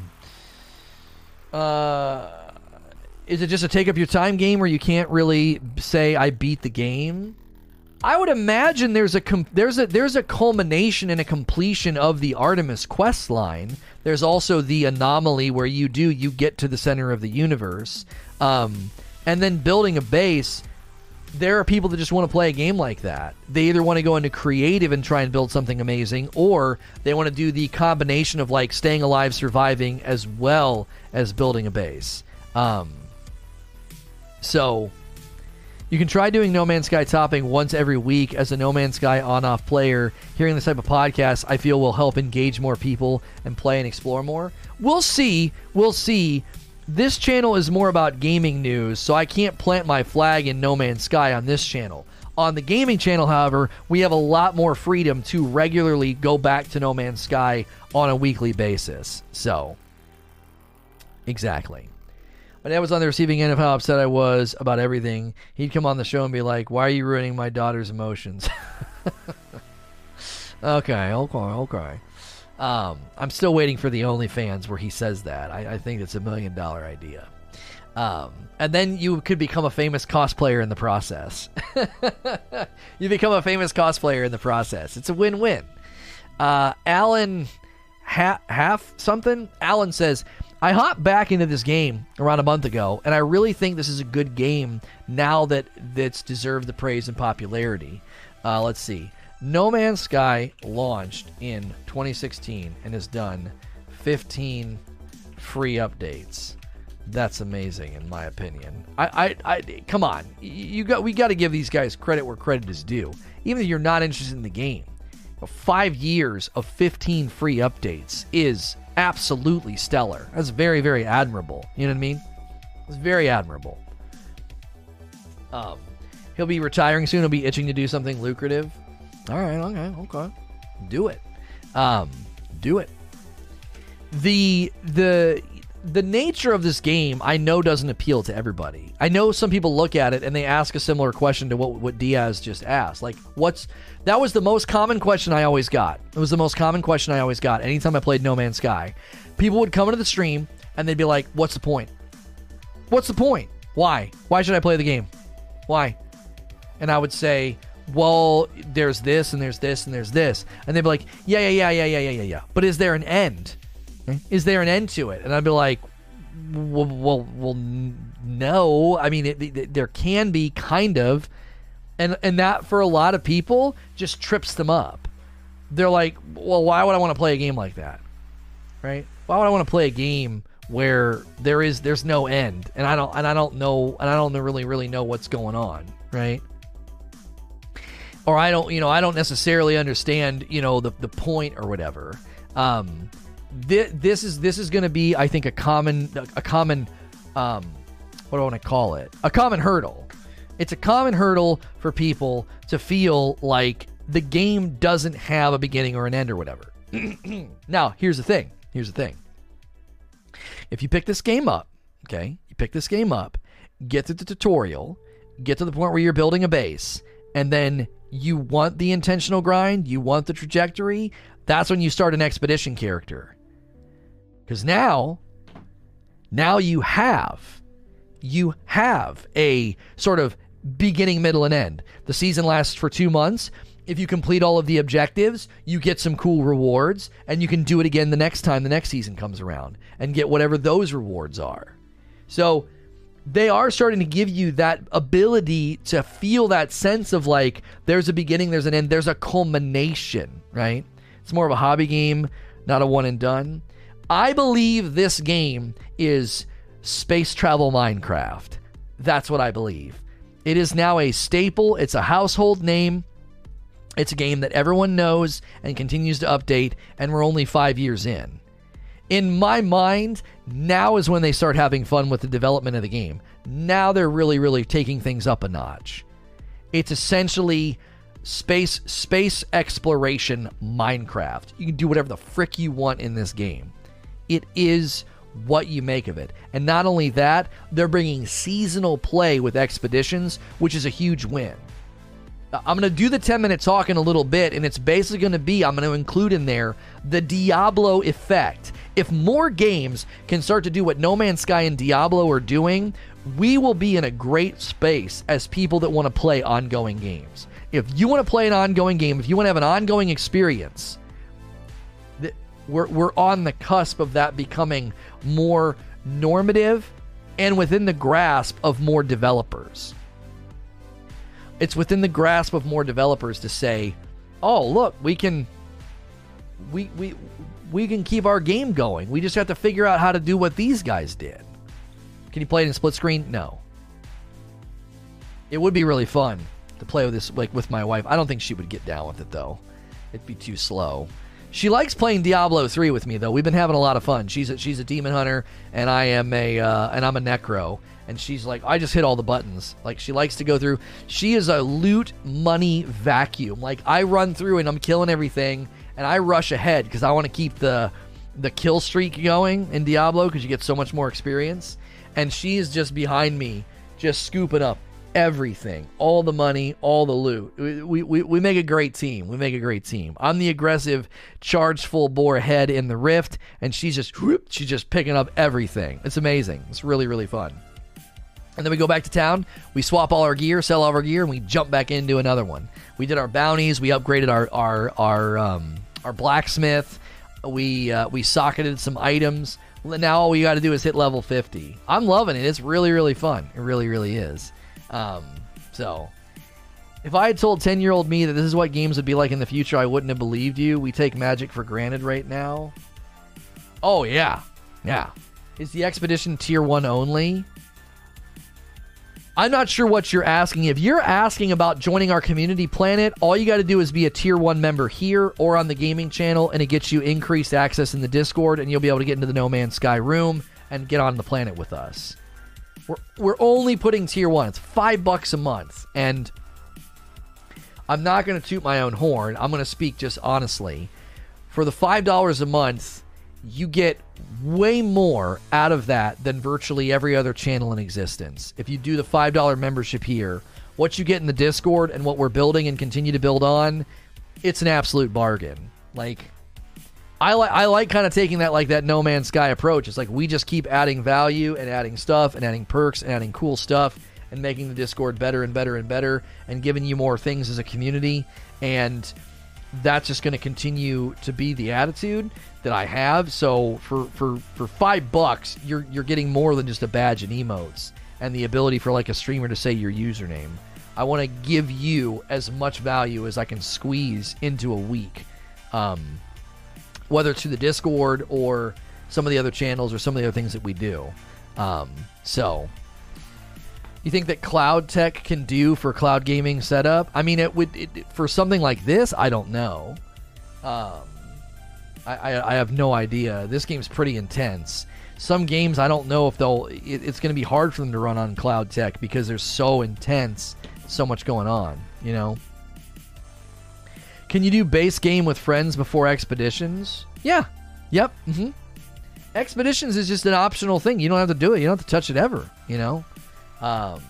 Uh. Is it just a take up your time game where you can't really say I beat the game? I would imagine there's a com- there's a there's a culmination and a completion of the Artemis quest line. There's also the anomaly where you do you get to the center of the universe, um, and then building a base. There are people that just want to play a game like that. They either want to go into creative and try and build something amazing, or they want to do the combination of like staying alive, surviving, as well as building a base. Um, so you can try doing No Man's Sky topping once every week as a No Man's Sky on off player. Hearing this type of podcast, I feel will help engage more people and play and explore more. We'll see. We'll see. This channel is more about gaming news, so I can't plant my flag in No Man's Sky on this channel. On the gaming channel, however, we have a lot more freedom to regularly go back to No Man's Sky on a weekly basis. So, exactly. My dad was on the receiving end of how upset I was about everything. He'd come on the show and be like, "Why are you ruining my daughter's emotions?" (laughs) okay, okay, okay. Um, I'm still waiting for the OnlyFans where he says that. I, I think it's a million dollar idea. Um, and then you could become a famous cosplayer in the process. (laughs) you become a famous cosplayer in the process. It's a win-win. Uh, Alan ha- half something. Alan says I hopped back into this game around a month ago, and I really think this is a good game now that it's deserved the praise and popularity. Uh, let's see. No Man's Sky launched in 2016 and has done 15 free updates. That's amazing, in my opinion. I, I, I come on, you got we got to give these guys credit where credit is due. Even if you're not interested in the game, five years of 15 free updates is absolutely stellar. That's very, very admirable. You know what I mean? It's very admirable. Um, he'll be retiring soon. He'll be itching to do something lucrative. All right, okay, okay, do it. Um, do it. The the the nature of this game I know doesn't appeal to everybody. I know some people look at it and they ask a similar question to what what Diaz just asked. Like what's that was the most common question I always got. It was the most common question I always got anytime I played No Man's Sky. People would come into the stream and they'd be like, "What's the point? What's the point? Why? Why should I play the game? Why?" And I would say, "Well, there's this and there's this and there's this." And they'd be like, "Yeah, yeah, yeah, yeah, yeah, yeah, yeah, yeah." But is there an end? Is there an end to it? And I'd be like, well, well, well no. I mean, it, it, there can be kind of, and and that for a lot of people just trips them up. They're like, well, why would I want to play a game like that, right? Why would I want to play a game where there is there's no end, and I don't and I don't know and I don't really really know what's going on, right? Or I don't, you know, I don't necessarily understand, you know, the the point or whatever. Um, this, this is this is going to be, I think, a common a common um, what do I want to call it? A common hurdle. It's a common hurdle for people to feel like the game doesn't have a beginning or an end or whatever. (clears throat) now, here's the thing. Here's the thing. If you pick this game up, okay, you pick this game up, get to the tutorial, get to the point where you're building a base, and then you want the intentional grind, you want the trajectory, that's when you start an expedition character. Because now, now you have, you have a sort of beginning, middle, and end. The season lasts for two months. If you complete all of the objectives, you get some cool rewards, and you can do it again the next time the next season comes around and get whatever those rewards are. So they are starting to give you that ability to feel that sense of like there's a beginning, there's an end, there's a culmination, right? It's more of a hobby game, not a one and done. I believe this game is space travel Minecraft. That's what I believe. It is now a staple, it's a household name. It's a game that everyone knows and continues to update, and we're only five years in. In my mind, now is when they start having fun with the development of the game. Now they're really, really taking things up a notch. It's essentially space space exploration Minecraft. You can do whatever the frick you want in this game. It is what you make of it. And not only that, they're bringing seasonal play with expeditions, which is a huge win. Uh, I'm going to do the 10 minute talk in a little bit, and it's basically going to be I'm going to include in there the Diablo effect. If more games can start to do what No Man's Sky and Diablo are doing, we will be in a great space as people that want to play ongoing games. If you want to play an ongoing game, if you want to have an ongoing experience, we're, we're on the cusp of that becoming more normative and within the grasp of more developers. It's within the grasp of more developers to say, "Oh, look, we can we we we can keep our game going. We just have to figure out how to do what these guys did." Can you play it in split screen? No. It would be really fun to play with this like with my wife. I don't think she would get down with it though. It'd be too slow. She likes playing Diablo 3 with me though. We've been having a lot of fun. She's a, she's a demon hunter and I am a uh, and I'm a necro and she's like I just hit all the buttons. Like she likes to go through. She is a loot money vacuum. Like I run through and I'm killing everything and I rush ahead because I want to keep the the kill streak going in Diablo because you get so much more experience. And she is just behind me, just scooping up everything, all the money, all the loot. We, we, we make a great team. We make a great team. I'm the aggressive, charge full bore head in the rift, and she's just whoop, she's just picking up everything. It's amazing. It's really really fun. And then we go back to town. We swap all our gear, sell all our gear, and we jump back into another one. We did our bounties. We upgraded our our our um, our blacksmith. We uh, we socketed some items. Now all we got to do is hit level 50. I'm loving it. It's really really fun. It really really is. Um, so, if I had told 10 year old me that this is what games would be like in the future, I wouldn't have believed you. We take magic for granted right now. Oh, yeah. Yeah. Is the expedition tier one only? I'm not sure what you're asking. If you're asking about joining our community planet, all you got to do is be a tier one member here or on the gaming channel, and it gets you increased access in the Discord, and you'll be able to get into the No Man's Sky room and get on the planet with us. We're, we're only putting tier one. It's five bucks a month. And I'm not going to toot my own horn. I'm going to speak just honestly. For the $5 a month, you get way more out of that than virtually every other channel in existence. If you do the $5 membership here, what you get in the Discord and what we're building and continue to build on, it's an absolute bargain. Like I like I like kind of taking that like that No Man's Sky approach. It's like we just keep adding value and adding stuff and adding perks and adding cool stuff and making the Discord better and better and better and giving you more things as a community and that's just going to continue to be the attitude that I have. So for for for five bucks, you're you're getting more than just a badge and emotes and the ability for like a streamer to say your username. I want to give you as much value as I can squeeze into a week, um, whether it's through the Discord or some of the other channels or some of the other things that we do. Um, so you think that cloud tech can do for cloud gaming setup? I mean, it would it, for something like this. I don't know. Um, I, I, I have no idea. This game's pretty intense. Some games I don't know if they'll. It, it's going to be hard for them to run on cloud tech because they're so intense, so much going on. You know. Can you do base game with friends before expeditions? Yeah. Yep. Mm-hmm. Expeditions is just an optional thing. You don't have to do it. You don't have to touch it ever. You know. Um,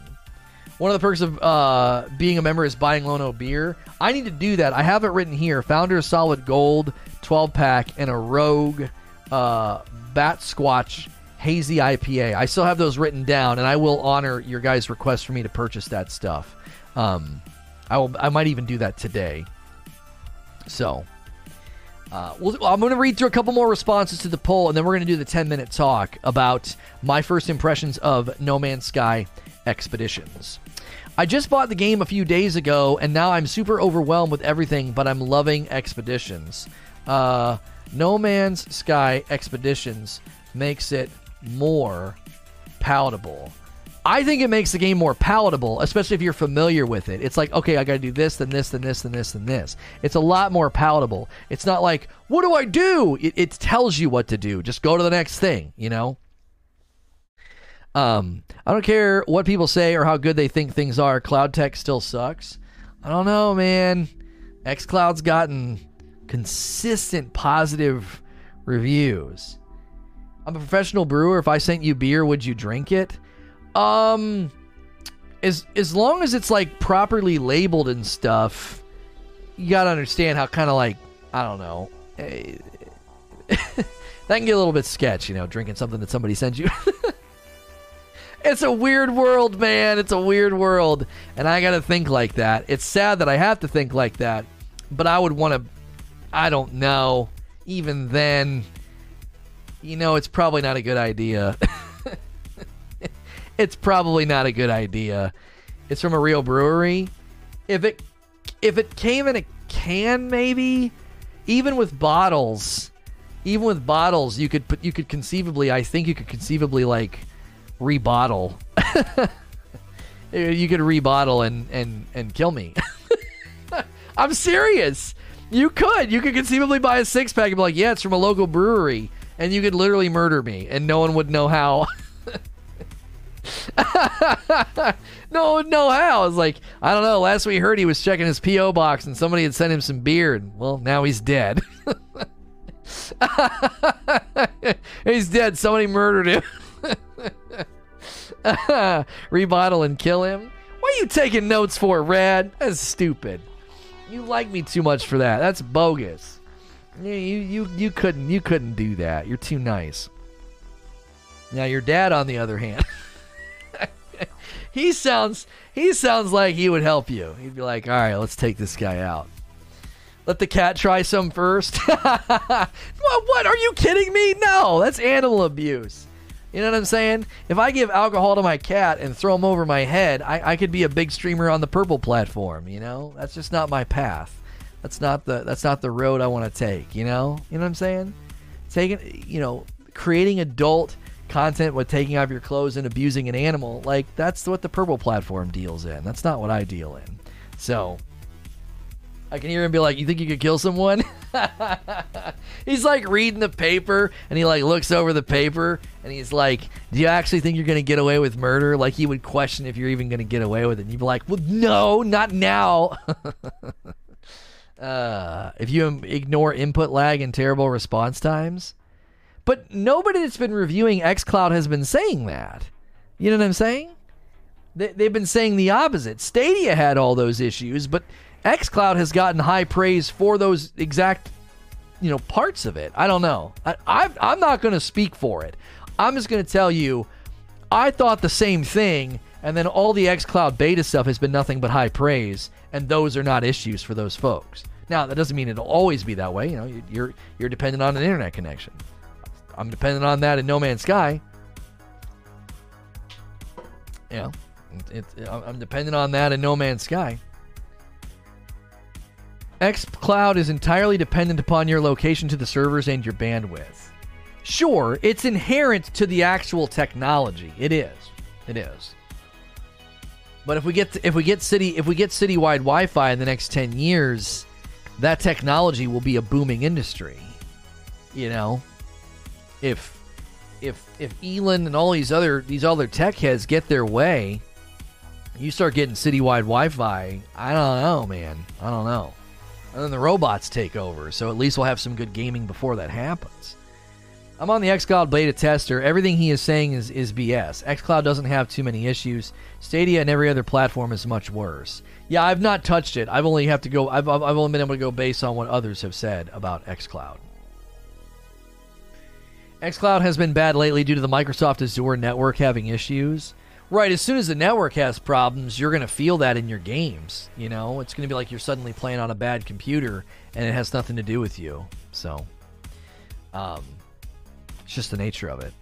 one of the perks of uh, being a member is buying Lono beer. I need to do that. I have it written here. Founder Solid Gold 12 pack and a Rogue uh, Bat Squatch Hazy IPA. I still have those written down, and I will honor your guys' request for me to purchase that stuff. Um, I will. I might even do that today. So, uh, we'll, I'm going to read through a couple more responses to the poll, and then we're going to do the 10 minute talk about my first impressions of No Man's Sky Expeditions. I just bought the game a few days ago, and now I'm super overwhelmed with everything, but I'm loving Expeditions. Uh, no Man's Sky Expeditions makes it more palatable. I think it makes the game more palatable, especially if you're familiar with it. It's like, okay, I got to do this, then this, then this, then this, then this. It's a lot more palatable. It's not like, what do I do? It, it tells you what to do. Just go to the next thing, you know? Um, I don't care what people say or how good they think things are. Cloud tech still sucks. I don't know, man. xCloud's gotten consistent positive reviews. I'm a professional brewer. If I sent you beer, would you drink it? Um, as as long as it's like properly labeled and stuff, you gotta understand how kind of like I don't know. (laughs) that can get a little bit sketch, you know, drinking something that somebody sent you. (laughs) it's a weird world, man. It's a weird world, and I gotta think like that. It's sad that I have to think like that, but I would want to. I don't know. Even then, you know, it's probably not a good idea. (laughs) it's probably not a good idea. It's from a real brewery. If it if it came in a can, maybe even with bottles, even with bottles, you could put you could conceivably. I think you could conceivably like rebottle. (laughs) you could rebottle and and and kill me. (laughs) I'm serious. You could. You could conceivably buy a six pack and be like, "Yeah, it's from a local brewery," and you could literally murder me, and no one would know how. (laughs) (laughs) no no, how. I was like, I don't know. Last we heard, he was checking his PO box, and somebody had sent him some beer, and well, now he's dead. (laughs) he's dead. Somebody murdered him. (laughs) Rebottle and kill him. What are you taking notes for, Rad? That's stupid. You like me too much for that. That's bogus. You you you couldn't you couldn't do that. You're too nice. Now your dad, on the other hand, he sounds he sounds like he would help you. He'd be like, "All right, let's take this guy out. Let the cat try some first. (laughs) what, what? Are you kidding me? No, that's animal abuse. You know what I'm saying? If I give alcohol to my cat and throw him over my head, I, I could be a big streamer on the purple platform. You know, that's just not my path. That's not the that's not the road I want to take. You know, you know what I'm saying? Taking, you know, creating adult content with taking off your clothes and abusing an animal, like that's what the purple platform deals in. That's not what I deal in. So I can hear him be like, "You think you could kill someone?" (laughs) he's like reading the paper, and he like looks over the paper, and he's like, "Do you actually think you're gonna get away with murder?" Like he would question if you're even gonna get away with it. And you'd be like, "Well, no, not now." (laughs) uh, if you ignore input lag and terrible response times, but nobody that's been reviewing xCloud has been saying that. You know what I'm saying? They, they've been saying the opposite. Stadia had all those issues, but xCloud has gotten high praise for those exact, you know, parts of it. I don't know. I, i I'm not going to speak for it. I'm just going to tell you, I thought the same thing, and then all the xCloud beta stuff has been nothing but high praise, and those are not issues for those folks. Now that doesn't mean it'll always be that way. You know, you're you're dependent on an internet connection. I'm dependent on that in No Man's Sky. Know, it, it, I'm dependent on that in No Man's Sky. xCloud is entirely dependent upon your location to the servers and your bandwidth. Sure, it's inherent to the actual technology. It is. It is. But if we get to, if we get city if we get citywide Wi-Fi in the next 10 years, that technology will be a booming industry. You know, if if if Elon and all these other these other tech heads get their way, you start getting citywide Wi-Fi. I don't know, man. I don't know. And then the robots take over, so at least we'll have some good gaming before that happens. I'm on the xCloud beta tester. Everything he is saying is, is BS. xCloud doesn't have too many issues. Stadia and every other platform is much worse. Yeah, I've not touched it. I've only have to go. I've, I've only been able to go based on what others have said about xCloud. xCloud has been bad lately due to the Microsoft Azure network having issues. Right, as soon as the network has problems, you're going to feel that in your games. You know, it's going to be like you're suddenly playing on a bad computer and it has nothing to do with you. So, um, it's just the nature of it.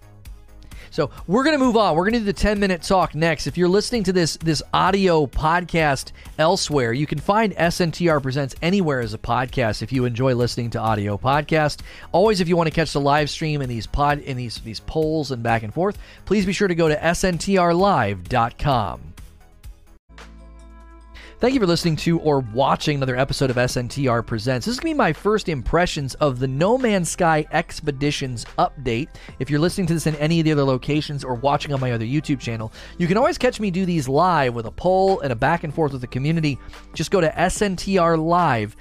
So we're going to move on. We're going to do the 10 minute talk next. If you're listening to this this audio podcast elsewhere, you can find SNTR Presents anywhere as a podcast if you enjoy listening to audio podcast. Always if you want to catch the live stream in these pod in these these polls and back and forth, please be sure to go to sntrlive.com. Thank you for listening to or watching another episode of SNTR Presents. This is going to be my first impressions of the No Man's Sky Expeditions update. If you're listening to this in any of the other locations or watching on my other YouTube channel, you can always catch me do these live with a poll and a back and forth with the community. Just go to sntrlive.com.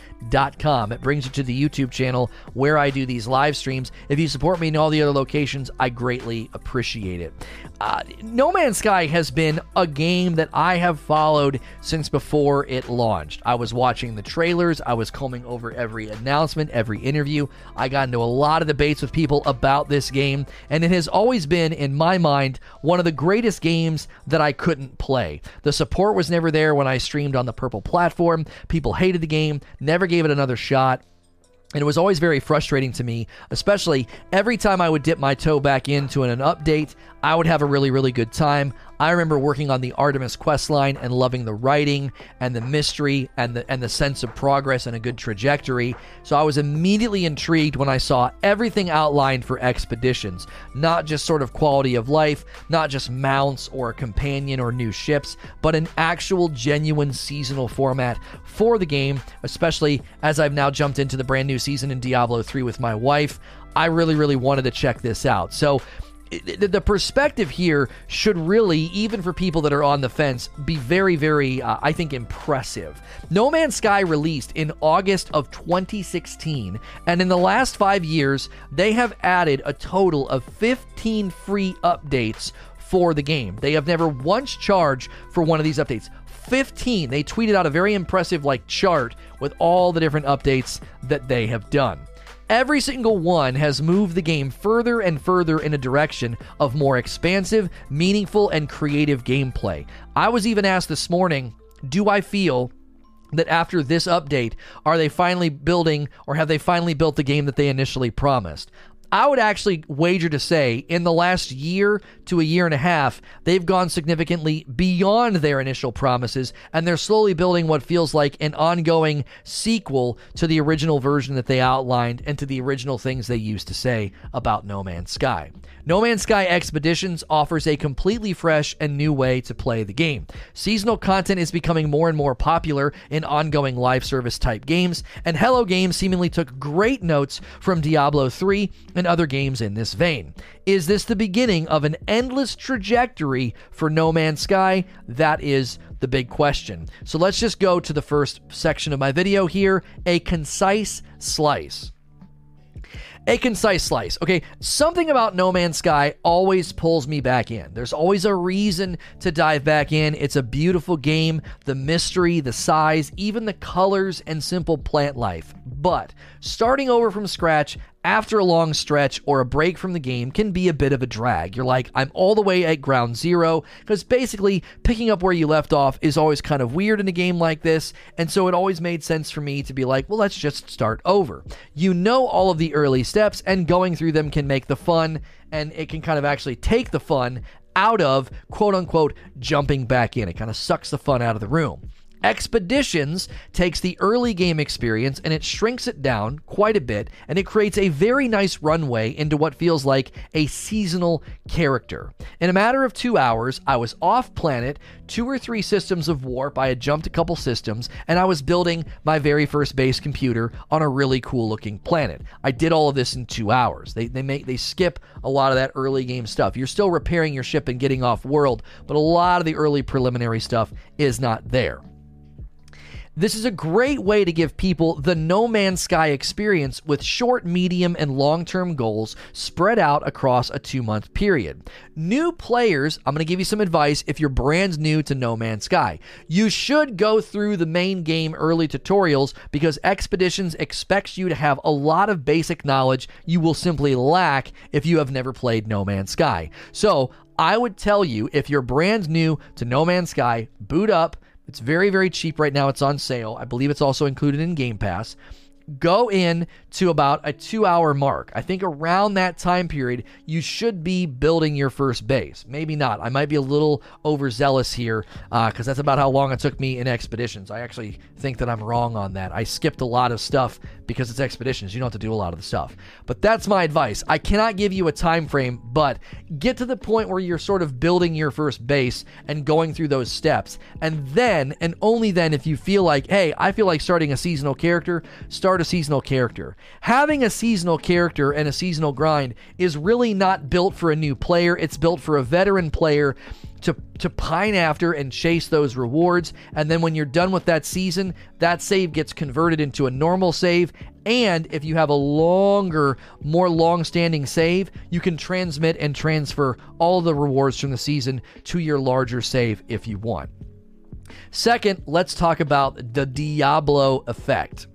It brings you to the YouTube channel where I do these live streams. If you support me in all the other locations, I greatly appreciate it. Uh, no Man's Sky has been a game that I have followed since before it launched. I was watching the trailers, I was combing over every announcement, every interview. I got into a lot of debates with people about this game, and it has always been, in my mind, one of the greatest games that I couldn't play. The support was never there when I streamed on the Purple platform. People hated the game, never gave it another shot. And it was always very frustrating to me, especially every time I would dip my toe back into an, an update, I would have a really, really good time. I remember working on the Artemis quest line and loving the writing and the mystery and the and the sense of progress and a good trajectory. So I was immediately intrigued when I saw everything outlined for expeditions, not just sort of quality of life, not just mounts or a companion or new ships, but an actual genuine seasonal format for the game, especially as I've now jumped into the brand new season in Diablo 3 with my wife. I really, really wanted to check this out. So the perspective here should really, even for people that are on the fence, be very, very, uh, I think, impressive. No Man's Sky released in August of 2016, and in the last five years, they have added a total of 15 free updates for the game. They have never once charged for one of these updates. 15. They tweeted out a very impressive like chart with all the different updates that they have done. Every single one has moved the game further and further in a direction of more expansive, meaningful, and creative gameplay. I was even asked this morning do I feel that after this update, are they finally building or have they finally built the game that they initially promised? I would actually wager to say in the last year to a year and a half, they've gone significantly beyond their initial promises, and they're slowly building what feels like an ongoing sequel to the original version that they outlined and to the original things they used to say about No Man's Sky. No Man's Sky Expeditions offers a completely fresh and new way to play the game. Seasonal content is becoming more and more popular in ongoing live service type games, and Hello Games seemingly took great notes from Diablo 3 and other games in this vein. Is this the beginning of an endless trajectory for No Man's Sky? That is the big question. So let's just go to the first section of my video here a concise slice. A concise slice. Okay, something about No Man's Sky always pulls me back in. There's always a reason to dive back in. It's a beautiful game. The mystery, the size, even the colors and simple plant life. But starting over from scratch after a long stretch or a break from the game can be a bit of a drag. You're like, I'm all the way at ground zero, because basically picking up where you left off is always kind of weird in a game like this, and so it always made sense for me to be like, well, let's just start over. You know all of the early steps, and going through them can make the fun, and it can kind of actually take the fun out of quote unquote jumping back in. It kind of sucks the fun out of the room. Expeditions takes the early game experience and it shrinks it down quite a bit, and it creates a very nice runway into what feels like a seasonal character. In a matter of two hours, I was off planet, two or three systems of warp, I had jumped a couple systems, and I was building my very first base computer on a really cool looking planet. I did all of this in two hours. They, they make they skip a lot of that early game stuff. You're still repairing your ship and getting off world, but a lot of the early preliminary stuff is not there. This is a great way to give people the No Man's Sky experience with short, medium, and long term goals spread out across a two month period. New players, I'm going to give you some advice if you're brand new to No Man's Sky. You should go through the main game early tutorials because Expeditions expects you to have a lot of basic knowledge you will simply lack if you have never played No Man's Sky. So, I would tell you if you're brand new to No Man's Sky, boot up it's very, very cheap right now. It's on sale. I believe it's also included in Game Pass go in to about a two hour mark. I think around that time period, you should be building your first base. Maybe not. I might be a little overzealous here because uh, that's about how long it took me in expeditions. I actually think that I'm wrong on that. I skipped a lot of stuff because it's expeditions. You don't have to do a lot of the stuff. But that's my advice. I cannot give you a time frame, but get to the point where you're sort of building your first base and going through those steps. And then, and only then, if you feel like, hey, I feel like starting a seasonal character, start start a seasonal character. Having a seasonal character and a seasonal grind is really not built for a new player, it's built for a veteran player to, to pine after and chase those rewards. And then when you're done with that season, that save gets converted into a normal save. And if you have a longer, more long standing save, you can transmit and transfer all the rewards from the season to your larger save if you want. Second, let's talk about the Diablo effect.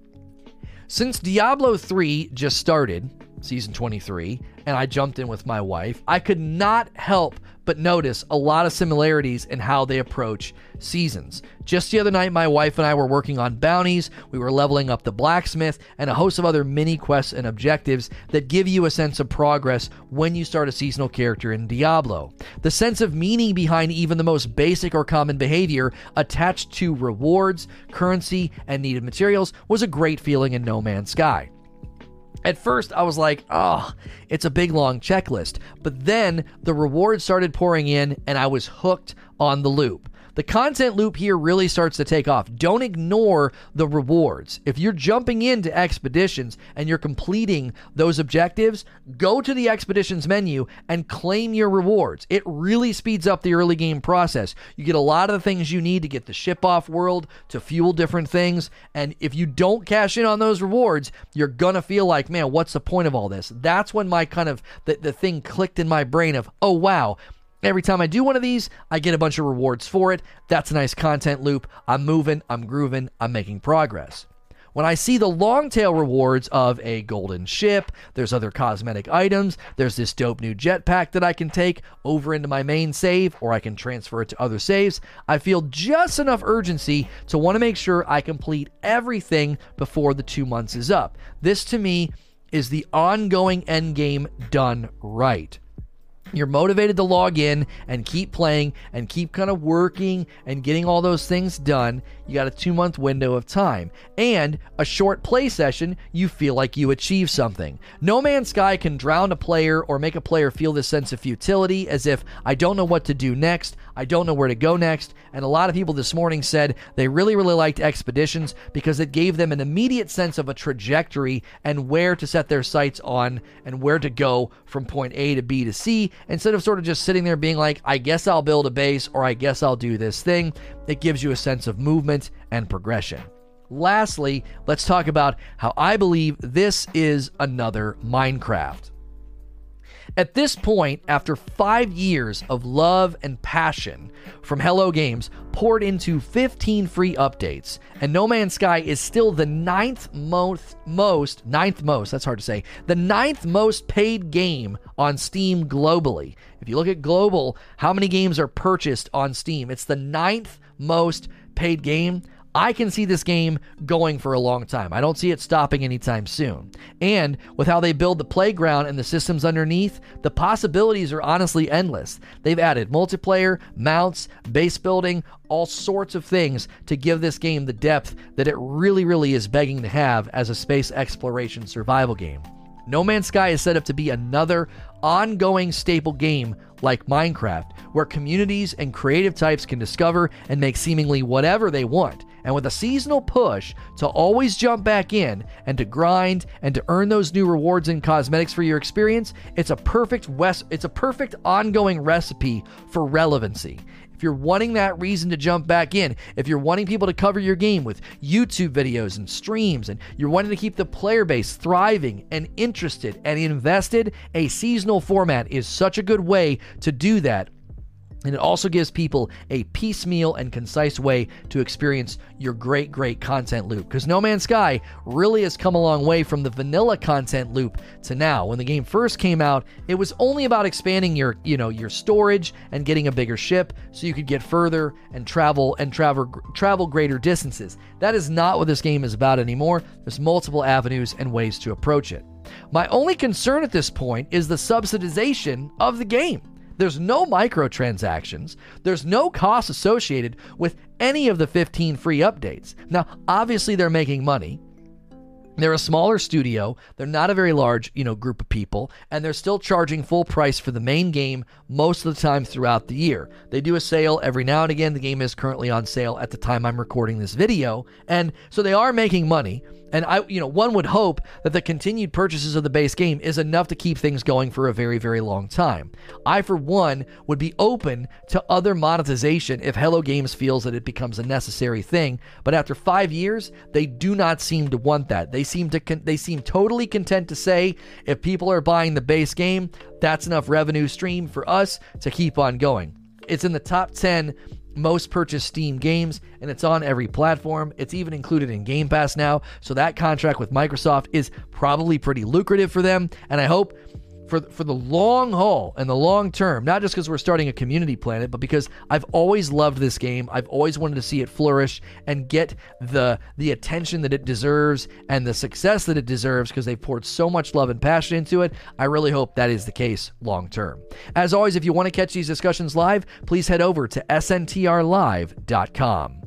Since Diablo 3 just started, season 23, and I jumped in with my wife, I could not help but notice a lot of similarities in how they approach seasons. Just the other night, my wife and I were working on bounties, we were leveling up the blacksmith, and a host of other mini quests and objectives that give you a sense of progress when you start a seasonal character in Diablo. The sense of meaning behind even the most basic or common behavior attached to rewards, currency, and needed materials was a great feeling in No Man's Sky. At first, I was like, oh, it's a big long checklist. But then the rewards started pouring in, and I was hooked on the loop. The content loop here really starts to take off. Don't ignore the rewards. If you're jumping into expeditions and you're completing those objectives, go to the expeditions menu and claim your rewards. It really speeds up the early game process. You get a lot of the things you need to get the ship off world, to fuel different things. And if you don't cash in on those rewards, you're to feel like, man, what's the point of all this? That's when my kind of the, the thing clicked in my brain of, oh, wow Every time I do one of these, I get a bunch of rewards for it. That's a nice content loop. I'm moving, I'm grooving, I'm making progress. When I see the long tail rewards of a golden ship, there's other cosmetic items, there's this dope new jetpack that I can take over into my main save, or I can transfer it to other saves, I feel just enough urgency to want to make sure I complete everything before the two months is up. This to me is the ongoing end game done right. You're motivated to log in and keep playing and keep kind of working and getting all those things done. You got a two month window of time and a short play session. You feel like you achieve something. No Man's Sky can drown a player or make a player feel this sense of futility as if I don't know what to do next. I don't know where to go next. And a lot of people this morning said they really, really liked Expeditions because it gave them an immediate sense of a trajectory and where to set their sights on and where to go from point A to B to C instead of sort of just sitting there being like, I guess I'll build a base or I guess I'll do this thing. It gives you a sense of movement and progression. Lastly, let's talk about how I believe this is another Minecraft. At this point, after five years of love and passion from Hello Games poured into 15 free updates, and No Man's Sky is still the ninth most, most, ninth most, that's hard to say, the ninth most paid game on Steam globally. If you look at global, how many games are purchased on Steam? It's the ninth most paid game. I can see this game going for a long time. I don't see it stopping anytime soon. And with how they build the playground and the systems underneath, the possibilities are honestly endless. They've added multiplayer, mounts, base building, all sorts of things to give this game the depth that it really, really is begging to have as a space exploration survival game. No Man's Sky is set up to be another ongoing staple game like Minecraft, where communities and creative types can discover and make seemingly whatever they want. And with a seasonal push to always jump back in and to grind and to earn those new rewards and cosmetics for your experience, it's a perfect west it's a perfect ongoing recipe for relevancy. If you're wanting that reason to jump back in, if you're wanting people to cover your game with YouTube videos and streams, and you're wanting to keep the player base thriving and interested and invested, a seasonal format is such a good way to do that and it also gives people a piecemeal and concise way to experience your great, great content loop. Because No Man's Sky really has come a long way from the vanilla content loop to now. When the game first came out, it was only about expanding your, you know, your storage and getting a bigger ship so you could get further and travel and travel travel greater distances. That is not what this game is about anymore. There's multiple avenues and ways to approach it. My only concern at this point is the subsidization of the game. There's no microtransactions. There's no cost associated with any of the 15 free updates. Now, obviously, they're making money. They're a smaller studio. They're not a very large, you know, group of people, and they're still charging full price for the main game most of the time throughout the year. They do a sale every now and again. The game is currently on sale at the time I'm recording this video, and so they are making money. And I, you know, one would hope that the continued purchases of the base game is enough to keep things going for a very, very long time. I, for one, would be open to other monetization if Hello Games feels that it becomes a necessary thing. But after five years, they do not seem to want that. They seem to, con- they seem totally content to say if people are buying the base game, that's enough revenue stream for us to keep on going. It's in the top 10 most purchased Steam games, and it's on every platform. It's even included in Game Pass now. So that contract with Microsoft is probably pretty lucrative for them. And I hope for for the long haul and the long term, not just because we're starting a community planet, but because I've always loved this game. I've always wanted to see it flourish and get the the attention that it deserves and the success that it deserves because they've poured so much love and passion into it. I really hope that is the case long term. As always, if you want to catch these discussions live, please head over to sntrlive.com.